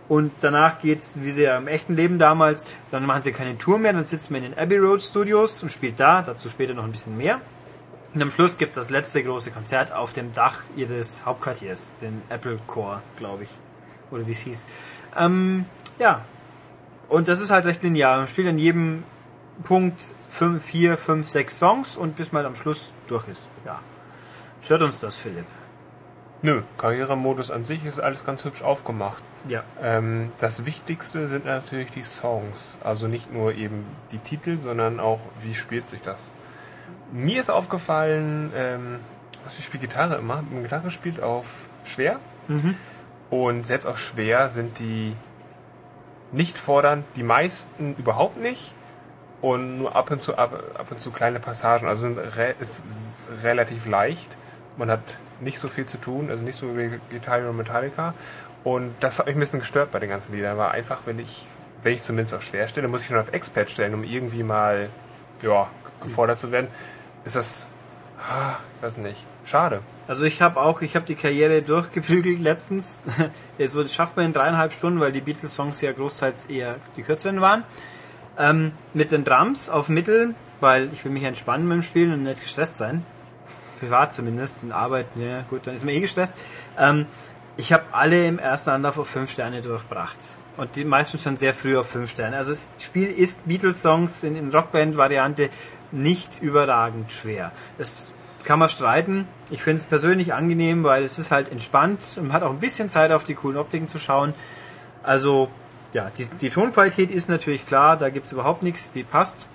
Und danach geht's, wie sie ja im echten Leben damals, dann machen sie keine Tour mehr, dann sitzt man in den Abbey Road Studios und spielt da, dazu später noch ein bisschen mehr. Und am Schluss gibt's das letzte große Konzert auf dem Dach ihres Hauptquartiers, den Apple Core, glaube ich. Oder wie es hieß. Ähm, ja. Und das ist halt recht linear. Man spielt an jedem Punkt 5, 4, 5, 6 Songs und bis man am Schluss durch ist. Ja. Stört uns das, Philipp? Nö, Karrieremodus an sich ist alles ganz hübsch aufgemacht. Ja. Ähm, das Wichtigste sind natürlich die Songs. Also nicht nur eben die Titel, sondern auch, wie spielt sich das. Mir ist aufgefallen, ähm, was ich spiele Gitarre immer. Gitarre spielt auf schwer. Und selbst auf schwer sind die nicht fordernd, die meisten überhaupt nicht. Und nur ab und zu, ab, ab und zu kleine Passagen. Also sind ist relativ leicht. Man hat nicht so viel zu tun, also nicht so wie Guitar Hero Metallica. Und das hat mich ein bisschen gestört bei den ganzen Liedern. War einfach, wenn ich, wenn ich zumindest auf schwer stelle, muss ich schon auf Expert stellen, um irgendwie mal, ja, gefordert zu werden. Ist das, ah, ich weiß nicht, schade. Also ich habe auch, ich habe die Karriere durchgeprügelt letztens. so das schafft man in dreieinhalb Stunden, weil die Beatles-Songs ja großteils eher die kürzeren waren. Ähm, mit den Drums auf Mittel, weil ich will mich entspannen beim Spielen und nicht gestresst sein. Privat zumindest, in Arbeit, ja gut, dann ist man eh gestresst. Ähm, ich habe alle im ersten Anlauf auf fünf Sterne durchgebracht. Und die meisten schon sehr früh auf fünf Sterne. Also das Spiel ist Beatles-Songs in, in Rockband-Variante nicht überragend schwer. Das kann man streiten. Ich finde es persönlich angenehm, weil es ist halt entspannt und man hat auch ein bisschen Zeit auf die coolen Optiken zu schauen. Also ja, die, die Tonqualität ist natürlich klar, da gibt es überhaupt nichts, die passt.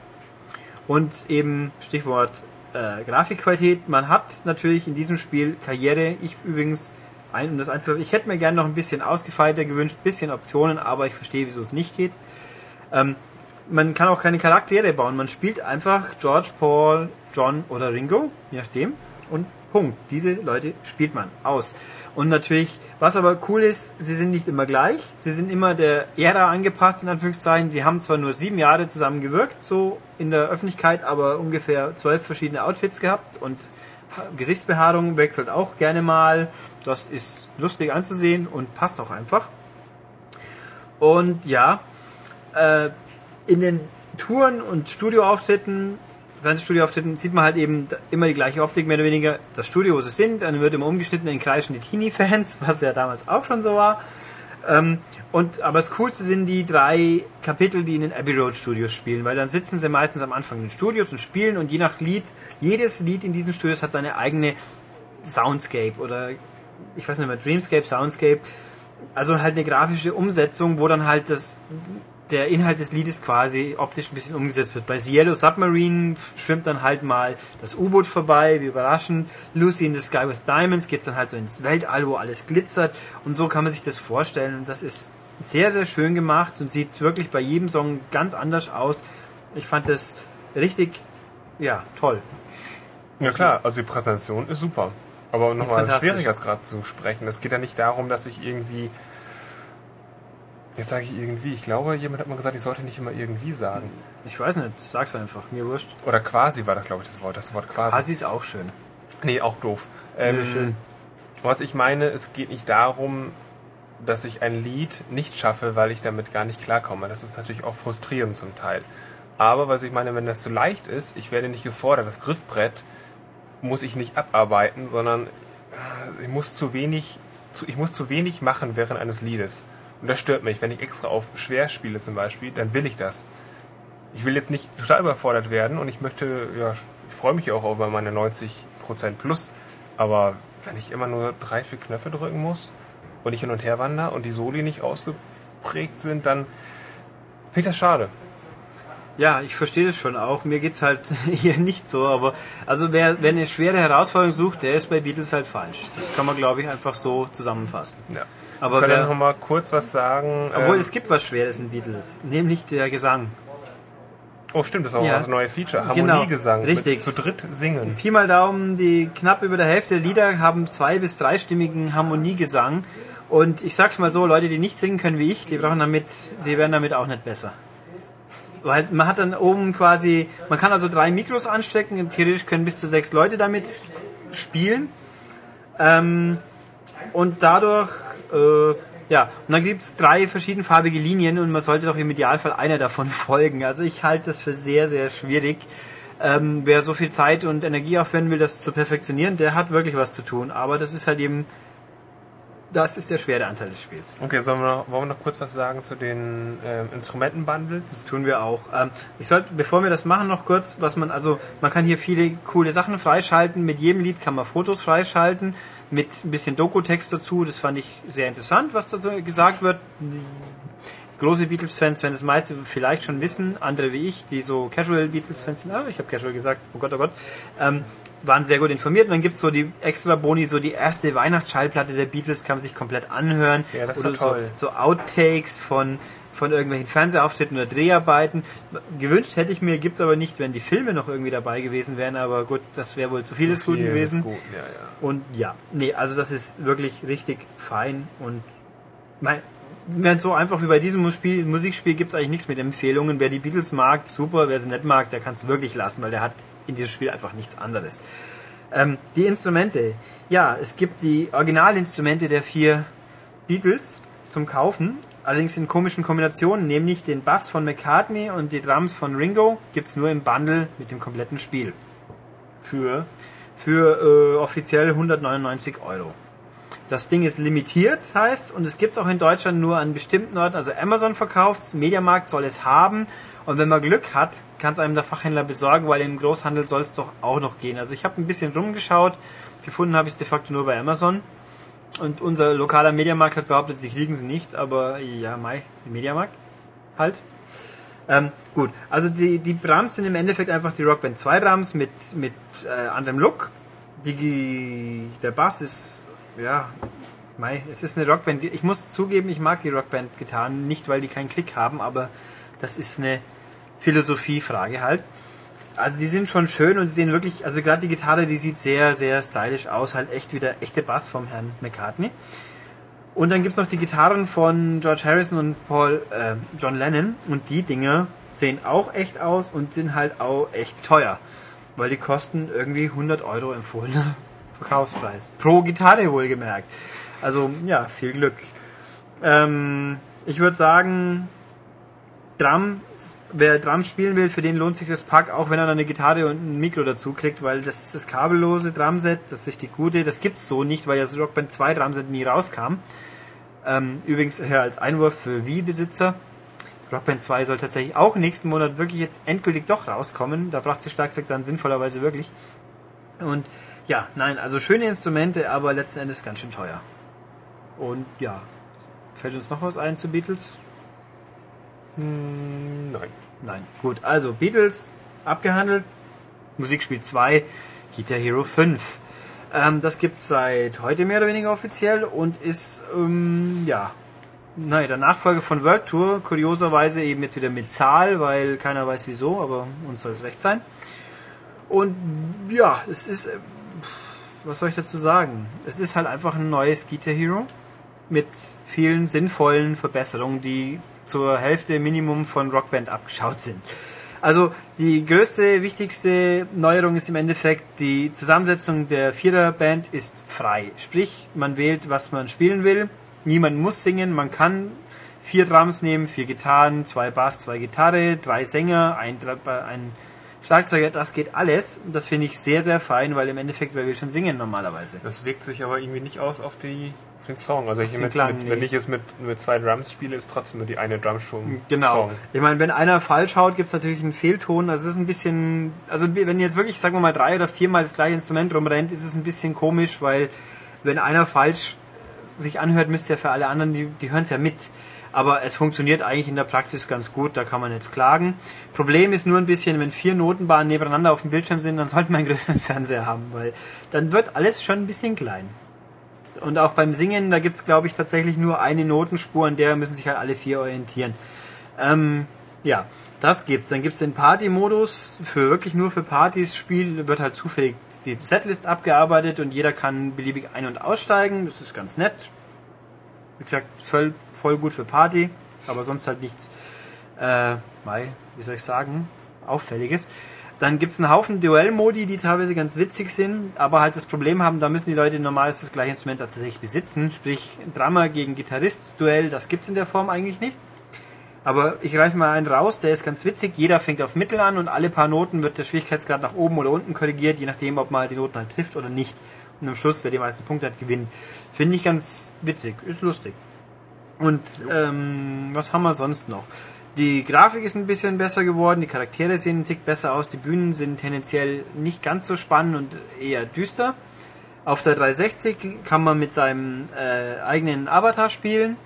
Und eben Stichwort äh, Grafikqualität, man hat natürlich in diesem Spiel Karriere. Ich übrigens, ein, um das einzuhalten, ich hätte mir gerne noch ein bisschen ausgefeilter gewünscht, bisschen Optionen, aber ich verstehe, wieso es nicht geht. Ähm, man kann auch keine Charaktere bauen. Man spielt einfach George, Paul, John oder Ringo, je nachdem. Und Punkt. Diese Leute spielt man aus. Und natürlich, was aber cool ist, sie sind nicht immer gleich. Sie sind immer der Ära angepasst, in Anführungszeichen. Die haben zwar nur sieben Jahre zusammen gewirkt, so in der Öffentlichkeit, aber ungefähr zwölf verschiedene Outfits gehabt und Gesichtsbehaarung wechselt auch gerne mal. Das ist lustig anzusehen und passt auch einfach. Und ja, äh, in den Touren und Studioauftritten, Fernsehstudioauftritten sieht man halt eben immer die gleiche Optik, mehr oder weniger. Das Studio, wo sie sind, dann wird immer umgeschnitten in kreischende Teenie-Fans, was ja damals auch schon so war. Ähm, und, aber das Coolste sind die drei Kapitel, die in den Abbey Road Studios spielen, weil dann sitzen sie meistens am Anfang in den Studios und spielen und je nach Lied, jedes Lied in diesen Studios hat seine eigene Soundscape oder ich weiß nicht mehr, Dreamscape, Soundscape, also halt eine grafische Umsetzung, wo dann halt das der Inhalt des Liedes quasi optisch ein bisschen umgesetzt wird. Bei Cielo Submarine schwimmt dann halt mal das U-Boot vorbei, wie überraschend. Lucy in the Sky with Diamonds geht dann halt so ins Weltall, wo alles glitzert. Und so kann man sich das vorstellen. Und das ist sehr, sehr schön gemacht und sieht wirklich bei jedem Song ganz anders aus. Ich fand das richtig, ja, toll. Ja klar, also die Präsentation ist super. Aber nochmal fantastisch. Schwierigkeitsgrad zu sprechen. Es geht ja nicht darum, dass ich irgendwie. Jetzt sage ich irgendwie. Ich glaube, jemand hat mal gesagt, ich sollte nicht immer irgendwie sagen. Ich weiß nicht, sag's einfach, mir wurscht. Oder quasi war das, glaube ich, das Wort. Das Wort quasi. Quasi ist auch schön. Nee, auch doof. Ähm, Nö, schön. Was ich meine, es geht nicht darum, dass ich ein Lied nicht schaffe, weil ich damit gar nicht klarkomme. Das ist natürlich auch frustrierend zum Teil. Aber was ich meine, wenn das zu leicht ist, ich werde nicht gefordert. Das Griffbrett muss ich nicht abarbeiten, sondern äh, ich muss zu wenig, ich muss zu wenig machen während eines Liedes. Und das stört mich. Wenn ich extra auf schwer spiele zum Beispiel, dann will ich das. Ich will jetzt nicht total überfordert werden und ich möchte, ja, ich freue mich auch über meine 90% plus, aber wenn ich immer nur drei, vier Knöpfe drücken muss und ich hin und her wandere und die Soli nicht ausgeprägt sind, dann finde ich das schade. Ja, ich verstehe das schon auch. Mir geht's halt hier nicht so, aber also wer, wer eine schwere Herausforderung sucht, der ist bei Beatles halt falsch. Das kann man, glaube ich, einfach so zusammenfassen. Ja. Aber Wir können wer, noch mal kurz was sagen. obwohl ähm, es gibt was Schweres in Beatles, nämlich der Gesang. oh, stimmt, das ist auch Ja. das neue Feature. Genau, Harmoniegesang. richtig. Mit zu dritt singen. Pi mal Daumen, die knapp über der Hälfte der Lieder haben zwei- bis dreistimmigen Harmoniegesang. Und ich sag's mal so, Leute, die nicht singen können wie ich, die brauchen damit, die werden damit auch nicht besser. Weil man hat dann oben quasi, man kann also drei Mikros anstecken und theoretisch können bis zu sechs Leute damit spielen. Ähm, und dadurch, äh, ja, und dann gibt's drei verschiedenfarbige Linien und man sollte doch im Idealfall einer davon folgen. Also ich halte das für sehr, sehr schwierig. Ähm, wer so viel Zeit und Energie aufwenden will, das zu perfektionieren, der hat wirklich was zu tun. Aber das ist halt eben, das ist der schwere Anteil des Spiels. Okay, sollen wir noch, wollen wir noch kurz was sagen zu den ähm, Instrumentenbundles? Das tun wir auch. Ähm, ich sollte, bevor wir das machen, noch kurz, was man, also man kann hier viele coole Sachen freischalten. Mit jedem Lied kann man Fotos freischalten, mit ein bisschen Doku-Text dazu. Das fand ich sehr interessant, was dazu gesagt wird. Große Beatles-Fans werden das meiste vielleicht schon wissen, andere wie ich, die so Casual Beatles-Fans sind, ah, ich habe Casual gesagt, oh Gott, oh Gott, ähm, waren sehr gut informiert. Und dann gibt's so die extra Boni, so die erste Weihnachtsschallplatte der Beatles kann man sich komplett anhören. Ja, das Oder war toll. So, so Outtakes von, von irgendwelchen Fernsehauftritten oder Dreharbeiten. Gewünscht hätte ich mir, gibt's aber nicht, wenn die Filme noch irgendwie dabei gewesen wären, aber gut, das wäre wohl zu viel des Guten Viel gewesen. ist Gut. Ja, ja. Und ja, nee, also das ist wirklich richtig fein und mein, wenn so einfach wie bei diesem Musikspiel, Musikspiel gibt es eigentlich nichts mit Empfehlungen. Wer die Beatles mag, super. Wer sie nicht mag, der kann es wirklich lassen, weil der hat in diesem Spiel einfach nichts anderes. Ähm, die Instrumente. Ja, es gibt die Originalinstrumente der vier Beatles zum Kaufen. Allerdings in komischen Kombinationen, nämlich den Bass von McCartney und die Drums von Ringo gibt's nur im Bundle mit dem kompletten Spiel. Für Für äh, offiziell 199 Euro. Das Ding ist limitiert, heißt, und es gibt's auch in Deutschland nur an bestimmten Orten. Also Amazon verkauft's, Mediamarkt soll es haben. Und wenn man Glück hat, kann es einem der Fachhändler besorgen, weil im Großhandel soll es doch auch noch gehen. Also ich habe ein bisschen rumgeschaut, gefunden habe ich es de facto nur bei Amazon. Und unser lokaler Mediamarkt hat behauptet, sie kriegen sie nicht, aber ja, Mai, Mediamarkt halt. Ähm, gut, also die, die Drums sind im Endeffekt einfach die Rockband 2 Drums mit, mit äh, anderem Look. Die, der Bass ist, ja, Mai, es ist eine Rockband. Ich muss zugeben, ich mag die Rockband-Gitarren, nicht weil die keinen Klick haben, aber das ist eine Philosophiefrage halt. Also die sind schon schön und die sehen wirklich, also gerade die Gitarre, die sieht sehr, sehr stylisch aus, halt echt wie der echte Bass vom Herrn McCartney. Und dann gibt's noch die Gitarren von George Harrison und Paul äh, John Lennon und die Dinger sehen auch echt aus und sind halt auch echt teuer, weil die kosten irgendwie 100 Euro empfohlener Verkaufspreis. Pro Gitarre wohlgemerkt. Also ja, viel Glück. Ähm, ich würde sagen, Drums, wer Drums spielen will, für den lohnt sich das Pack, auch wenn er dann eine Gitarre und ein Mikro dazu kriegt, weil das ist das kabellose Drumset, das ist richtig gute, das gibt's so nicht, weil das Rockband 2 Drumset nie rauskam. Ähm, übrigens ja, als Einwurf für Wii-Besitzer. Rockband 2 soll tatsächlich auch nächsten Monat wirklich jetzt endgültig doch rauskommen. Da braucht sich Schlagzeug dann sinnvollerweise wirklich. Und ja, nein, also schöne Instrumente, aber letzten Endes ganz schön teuer. Und ja, fällt uns noch was ein zu Beatles? Nein. Nein. Gut, also Beatles abgehandelt. Musikspiel 2, Guitar Hero 5. Ähm, das gibt's seit heute mehr oder weniger offiziell und ist, ähm, ja, naja, der Nachfolger von World Tour. Kurioserweise eben jetzt wieder mit Zahl, weil keiner weiß wieso, aber uns soll es recht sein. Und ja, es ist, äh, was soll ich dazu sagen? Es ist halt einfach ein neues Guitar Hero mit vielen sinnvollen Verbesserungen, die zur Hälfte Minimum von Rockband abgeschaut sind. Also die größte, wichtigste Neuerung ist im Endeffekt, die Zusammensetzung der Viererband ist frei. Sprich, man wählt, was man spielen will. Niemand muss singen, man kann vier Drums nehmen, vier Gitarren, zwei Bass, zwei Gitarre, drei Sänger, ein, ein Schlagzeuger, das geht alles. Das finde ich sehr, sehr fein, weil im Endeffekt, weil wir schon singen normalerweise. Das wirkt sich aber irgendwie nicht aus auf die den Song. Also ich mit, Klang, mit, wenn ich jetzt mit, mit zwei Drums spiele, ist trotzdem nur die eine Drum schon Genau. Song. Ich meine, wenn einer falsch haut, gibt es natürlich einen Fehlton. Also es ist ein bisschen, also wenn jetzt wirklich, sagen wir mal, drei oder viermal das gleiche Instrument rumrennt, ist es ein bisschen komisch, weil wenn einer falsch sich anhört, müsste ja für alle anderen, die, die hören es ja mit. Aber es funktioniert eigentlich in der Praxis ganz gut, da kann man nicht klagen. Problem ist nur ein bisschen, wenn vier Notenbahnen nebeneinander auf dem Bildschirm sind, dann sollte man einen größeren Fernseher haben, weil dann wird alles schon ein bisschen klein. Und auch beim Singen, da gibt's glaube ich, tatsächlich nur eine Notenspur, an der müssen sich halt alle vier orientieren. Ähm, ja, das gibt's. Dann gibt's den Party-Modus, für wirklich nur für Partys. Spiel wird halt zufällig die Setlist abgearbeitet und jeder kann beliebig ein- und aussteigen. Das ist ganz nett. Wie gesagt, voll, voll gut für Party, aber sonst halt nichts, äh, wie soll ich sagen, auffälliges. Dann gibt's einen Haufen Duellmodi, die teilweise ganz witzig sind, aber halt das Problem haben, da müssen die Leute normalerweise das gleiche Instrument tatsächlich besitzen. Sprich, Drummer gegen Gitarrist-Duell, das gibt's in der Form eigentlich nicht. Aber ich reiche mal einen raus, der ist ganz witzig. Jeder fängt auf Mittel an und alle paar Noten wird der Schwierigkeitsgrad nach oben oder unten korrigiert, je nachdem, ob man halt die Noten halt trifft oder nicht. Und am Schluss, wer die meisten Punkte hat, gewinnt. Finde ich ganz witzig, ist lustig. Und ähm, was haben wir sonst noch? Die Grafik ist ein bisschen besser geworden, die Charaktere sehen einen Tick besser aus, die Bühnen sind tendenziell nicht ganz so spannend und eher düster. Auf der 360 kann man mit seinem äh, eigenen Avatar spielen,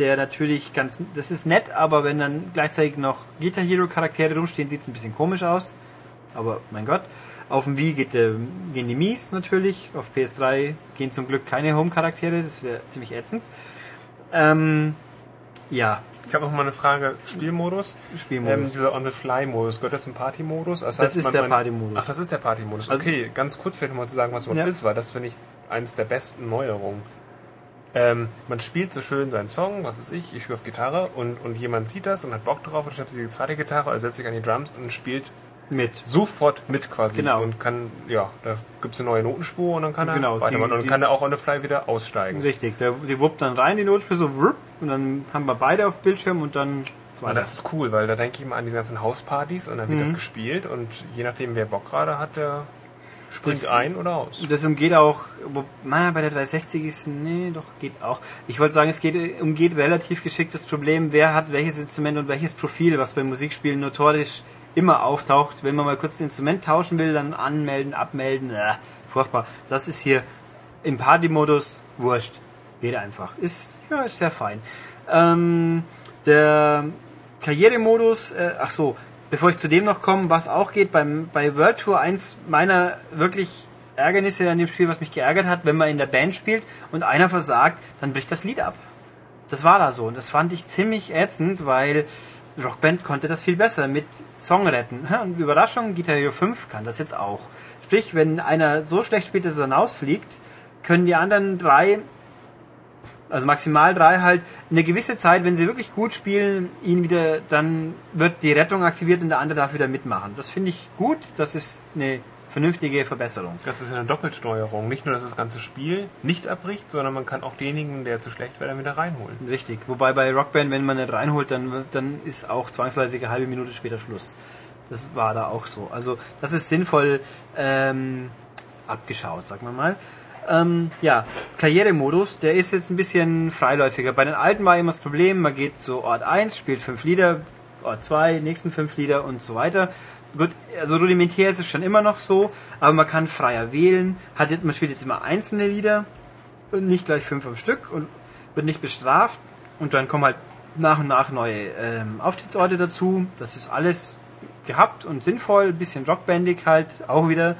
der natürlich ganz, das ist nett, aber wenn dann gleichzeitig noch Guitar Hero Charaktere rumstehen, sieht es ein bisschen komisch aus. Aber mein Gott. Auf dem Wii geht, der, gehen die Mies natürlich, auf PS3 gehen zum Glück keine Home-Charaktere, das wäre ziemlich ätzend. Ähm, ja, Ich habe noch mal eine Frage. Spielmodus? Spielmodus. Ähm, dieser On-the-Fly-Modus, gehört das zum Party-Modus? Das, Das ist der Party-Modus. Ach, das ist der Party-Modus. Also- okay, ganz kurz vielleicht noch mal zu sagen, was überhaupt Ja. ist, weil das finde ich eins der besten Neuerungen. Ähm, man spielt so schön seinen Song, was ist ich, ich spiele auf Gitarre und, und jemand sieht das und hat Bock drauf und schnappt sich die zweite Gitarre, also setzt sich an die Drums und spielt mit. sofort mit quasi Genau. und kann, ja, da gibt's eine neue Notenspur und dann kann er Genau, weitermachen die- und die- kann er auch on the fly wieder aussteigen. Richtig, der, die wuppt dann rein, die Notspur so wupp, und dann haben wir beide auf Bildschirm und dann Aber das ist cool, weil da denke ich immer an die ganzen Hauspartys und dann wird Mhm. das gespielt und je nachdem, wer Bock gerade hat, der springt Das- ein oder aus. Das umgeht auch, wo, naja, bei der 360 ist, nee, doch, geht auch. Ich wollte sagen, es geht, umgeht relativ geschickt das Problem, wer hat welches Instrument und welches Profil, was beim Musikspielen notorisch immer auftaucht. Wenn man mal kurz das Instrument tauschen will, dann anmelden, abmelden, äh, furchtbar. Das ist hier im Party-Modus wurscht. Geht einfach. Ist, ja, ist sehr fein. Ähm, der Karrieremodus, äh, ach so, bevor ich zu dem noch komme, was auch geht, beim, bei World Tour eins meiner wirklich Ärgernisse an dem Spiel, was mich geärgert hat, wenn man in der Band spielt und einer versagt, dann bricht das Lied ab. Das war da so und das fand ich ziemlich ätzend, weil Rockband konnte das viel besser mit Song retten. Und Überraschung, Guitar Hero 5 kann das jetzt auch. Sprich, wenn einer so schlecht spielt, dass er hinausfliegt, können die anderen drei also maximal drei halt, eine gewisse Zeit, wenn sie wirklich gut spielen, ihn wieder, dann wird die Rettung aktiviert und der andere darf wieder mitmachen. Das finde ich gut, das ist eine vernünftige Verbesserung. Das ist eine doppelte Neuerung. Nicht nur, dass das ganze Spiel nicht abbricht, sondern man kann auch denjenigen, der zu schlecht wäre, dann wieder reinholen. Richtig. Wobei bei Rockband, wenn man nicht reinholt, dann, dann ist auch zwangsläufig eine halbe Minute später Schluss. Das war da auch so. Also das ist sinnvoll ähm, abgeschaut, sagen wir mal. Ähm, ja, Karrieremodus, der ist jetzt ein bisschen freiläufiger. Bei den alten war immer das Problem, man geht zu Ort 1, spielt fünf Lieder, Ort 2, nächsten fünf Lieder und so weiter. Gut, also rudimentär ist es schon immer noch so, aber man kann freier wählen. Hat jetzt, man spielt jetzt immer einzelne Lieder und nicht gleich fünf am Stück und wird nicht bestraft. Und dann kommen halt nach und nach neue ähm, Auftrittsorte dazu. Das ist alles gehabt und sinnvoll, bisschen rockbandig halt auch wieder.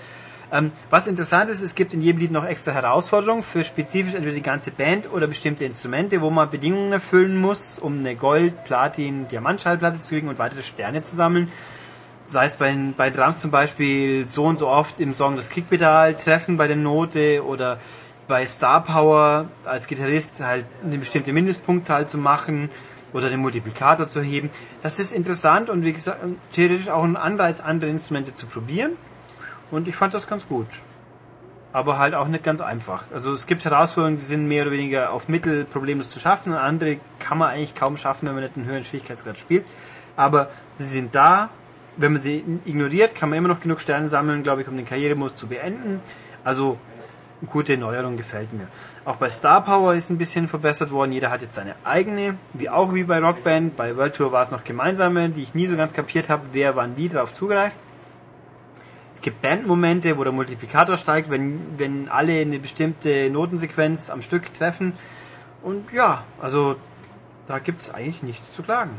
Ähm, was interessant ist, es gibt in jedem Lied noch extra Herausforderungen für spezifisch entweder die ganze Band oder bestimmte Instrumente, wo man Bedingungen erfüllen muss, um eine Gold-, Platin-, Diamantschallplatte zu kriegen und weitere Sterne zu sammeln. Sei es bei, bei Drums zum Beispiel so und so oft im Song das Kickpedal treffen bei der Note oder bei Star Power als Gitarrist halt eine bestimmte Mindestpunktzahl zu machen. oder den Multiplikator zu heben. Das ist interessant und wie gesagt, theoretisch auch ein Anreiz, andere Instrumente zu probieren. Und ich fand das ganz gut. Aber halt auch nicht ganz einfach. Also es gibt Herausforderungen, die sind mehr oder weniger auf Mittel problemlos zu schaffen. Und andere kann man eigentlich kaum schaffen, wenn man nicht einen höheren Schwierigkeitsgrad spielt. Aber sie sind da. Wenn man sie ignoriert, kann man immer noch genug Sterne sammeln, glaube ich, um den Karrieremodus zu beenden. Also gute Neuerung gefällt mir. Auch bei Star Power ist ein bisschen verbessert worden. Jeder hat jetzt seine eigene, wie auch wie bei Rockband. Bei World Tour war es noch gemeinsame, die ich nie so ganz kapiert habe, wer wann wie drauf zugreift. Es gibt Bandmomente, wo der Multiplikator steigt, wenn, wenn alle eine bestimmte Notensequenz am Stück treffen. Und ja, also da gibt es eigentlich nichts zu klagen.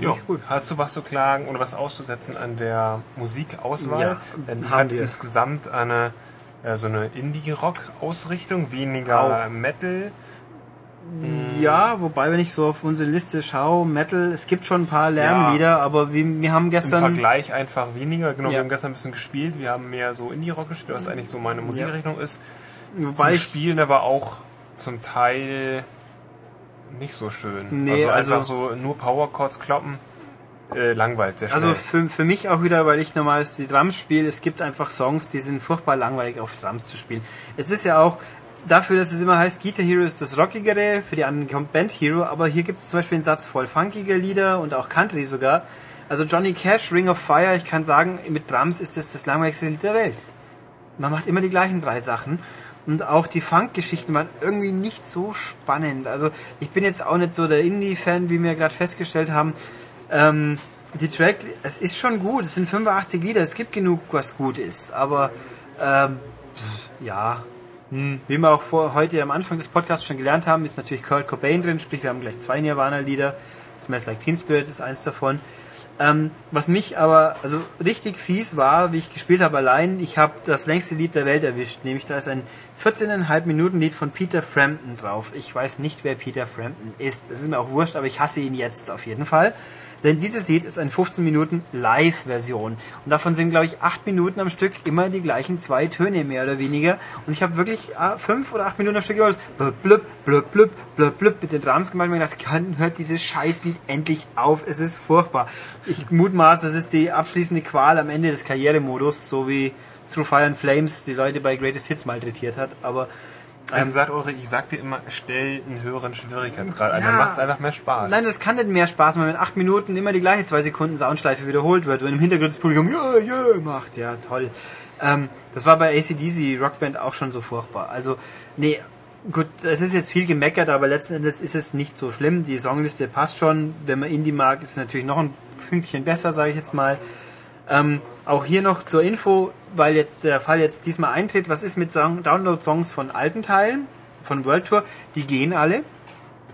Jo. gut. Hast du was zu klagen oder was auszusetzen an der Musikauswahl? Ja, Denn die haben hat wir. insgesamt eine äh, so eine Indie-Rock-Ausrichtung, weniger Auch. Metal. Ja, wobei, wenn ich so auf unsere Liste schaue, Metal, es gibt schon ein paar Lärmlieder, aber wir, wir haben Im gestern. Vergleich einfach weniger. Genau, Ja. wir haben gestern ein bisschen gespielt. Wir haben mehr so Indie-Rock gespielt, was eigentlich so meine Musikrichtung ist. Wobei Zum Spielen aber auch zum Teil nicht so schön. Nee, also einfach also- so nur Power-Chords kloppen, äh, langweilt sehr schnell. also für, für mich auch wieder, weil ich normalerweise die Drums spiele, es gibt einfach Songs, die sind furchtbar langweilig auf Drums zu spielen. Es ist ja auch dafür, dass es immer heißt, Guitar Hero ist das Rockigere, für die anderen kommt Band Hero, aber hier gibt es zum Beispiel einen Satz voll funkiger Lieder und auch Country sogar. Also Johnny Cash, Ring of Fire, ich kann sagen, mit Drums ist das das langweiligste Lied der Welt. Man macht immer die gleichen drei Sachen. Und auch die Funk-Geschichten waren irgendwie nicht so spannend. Also ich bin jetzt auch nicht so der Indie-Fan, wie wir gerade festgestellt haben. Ähm, die Track, es ist schon gut. Es sind 85 Lieder. Es gibt genug, was gut ist. Aber ähm, ja, hm, wie wir auch vor, heute am Anfang des Podcasts schon gelernt haben, ist natürlich Kurt Cobain drin. Sprich, wir haben gleich zwei Nirvana-Lieder. Smells Like Teen Spirit ist eins davon. Ähm, was mich aber also richtig fies war, wie ich gespielt habe allein, ich habe das längste Lied der Welt erwischt, nämlich da ist ein 14,5 Minuten Lied von Peter Frampton drauf. Ich weiß nicht, wer Peter Frampton ist. Das ist mir auch wurscht, aber ich hasse ihn jetzt auf jeden Fall. Denn dieses Lied ist eine 15 Minuten Live-Version. Und davon sind, glaube ich, 8 Minuten am Stück immer die gleichen zwei Töne, mehr oder weniger. Und ich habe wirklich 5 oder 8 Minuten am Stück gehört. Blub, blub, blub, blub, blub, blub, mit den Drums gemacht und mir gedacht, kann, hört dieses Scheißlied endlich auf. Es ist furchtbar. Ich mutmaße, es ist die abschließende Qual am Ende des Karrieremodus, so wie Through Fire and Flames die Leute bei Greatest Hits malträtiert hat. Aber Also sagt Ulrich, ich sag dir immer, stell einen höheren Schwierigkeitsgrad ein, Ja. dann macht es einfach mehr Spaß. Nein, das kann nicht mehr Spaß machen, wenn acht Minuten immer die gleiche zwei Sekunden Soundschleife wiederholt wird, wenn im Hintergrund das Publikum ja, ja macht. Ja, toll. Ähm, das war bei ACDC Rockband auch schon so furchtbar. Also, nee, gut, es ist jetzt viel gemeckert, aber letzten Endes ist es nicht so schlimm. Die Songliste passt schon. Wenn man Indie mag, ist es natürlich noch ein Pünktchen besser, sage ich jetzt mal. Ähm, auch hier noch zur Info, weil jetzt der Fall jetzt diesmal eintritt, was ist mit Song Download-Songs von alten Teilen, von World Tour? Die gehen alle.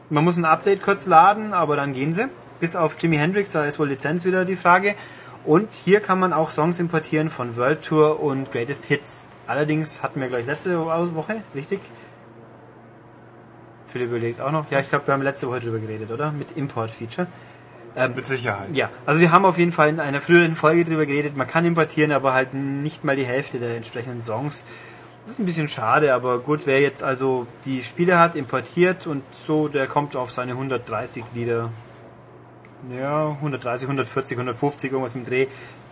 Man muss ein Update kurz laden, aber dann gehen sie. Bis auf Jimi Hendrix, da ist wohl Lizenz wieder die Frage. Und hier kann man auch Songs importieren von World Tour und Greatest Hits. Allerdings hatten wir gleich letzte Woche, richtig? Philipp überlegt auch noch. Ja, ich glaube, wir haben letzte Woche drüber geredet, oder? Mit Import-Feature. Ähm, Mit Sicherheit. ja, also wir haben auf jeden Fall in einer früheren Folge drüber geredet, man kann importieren, aber halt nicht mal die Hälfte der entsprechenden Songs. Das ist ein bisschen schade, aber gut, wer jetzt also die Spiele hat, importiert und so, der kommt auf seine 130 Lieder. Ja, 130, 140, 150, irgendwas im Dreh.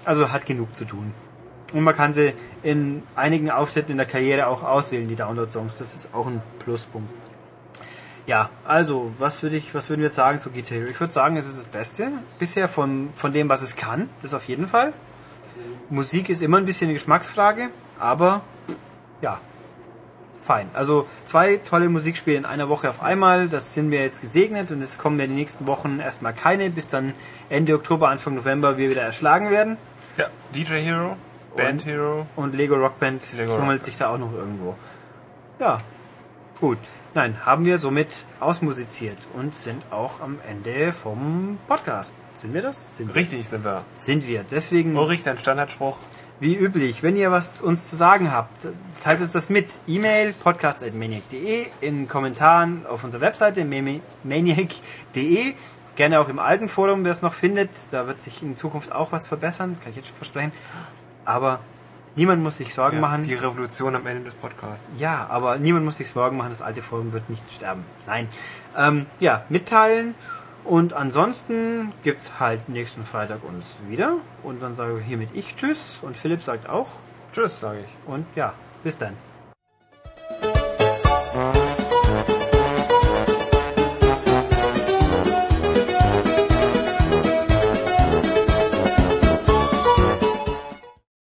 Also hat genug zu tun. Und man kann sie in einigen Auftritten in der Karriere auch auswählen, die Download-Songs. Das ist auch ein Pluspunkt. Ja, also, was würde ich, was würden wir jetzt sagen zu Guitar Hero? Ich würde sagen, es ist das Beste bisher von, von dem, was es kann. Das auf jeden Fall. Musik ist immer ein bisschen eine Geschmacksfrage, aber ja, fein. Also zwei tolle Musikspiele in einer Woche auf einmal, das sind wir jetzt gesegnet und es kommen mir die nächsten Wochen erstmal keine, bis dann Ende Oktober, Anfang November wir wieder erschlagen werden. Ja, DJ Hero, Band Und- Hero. Und Lego Rockband Lego tummelt Rock sich da auch noch irgendwo. Ja, gut. Nein, haben wir somit ausmusiziert und sind auch am Ende vom Podcast. Sind wir das? Sind wir. Richtig sind wir. Sind wir. Deswegen, Ulrich, dein Standardspruch. wie üblich, wenn ihr was uns zu sagen habt, teilt uns das mit. E-Mail podcast.maniac.de, in Kommentaren auf unserer Webseite mani- maniac.de, gerne auch im alten Forum, wer es noch findet. Da wird sich in Zukunft auch was verbessern, das kann ich jetzt schon versprechen. Aber Niemand muss sich Sorgen ja, machen. Die Revolution am Ende des Podcasts. Ja, aber niemand muss sich Sorgen machen, das alte Forum wird nicht sterben. Nein. Ähm, ja, mitteilen. Und ansonsten gibt's halt nächsten Freitag uns wieder. Und dann sage ich hiermit ich Tschüss. Und Philipp sagt auch Tschüss, sage ich. Und ja, bis dann.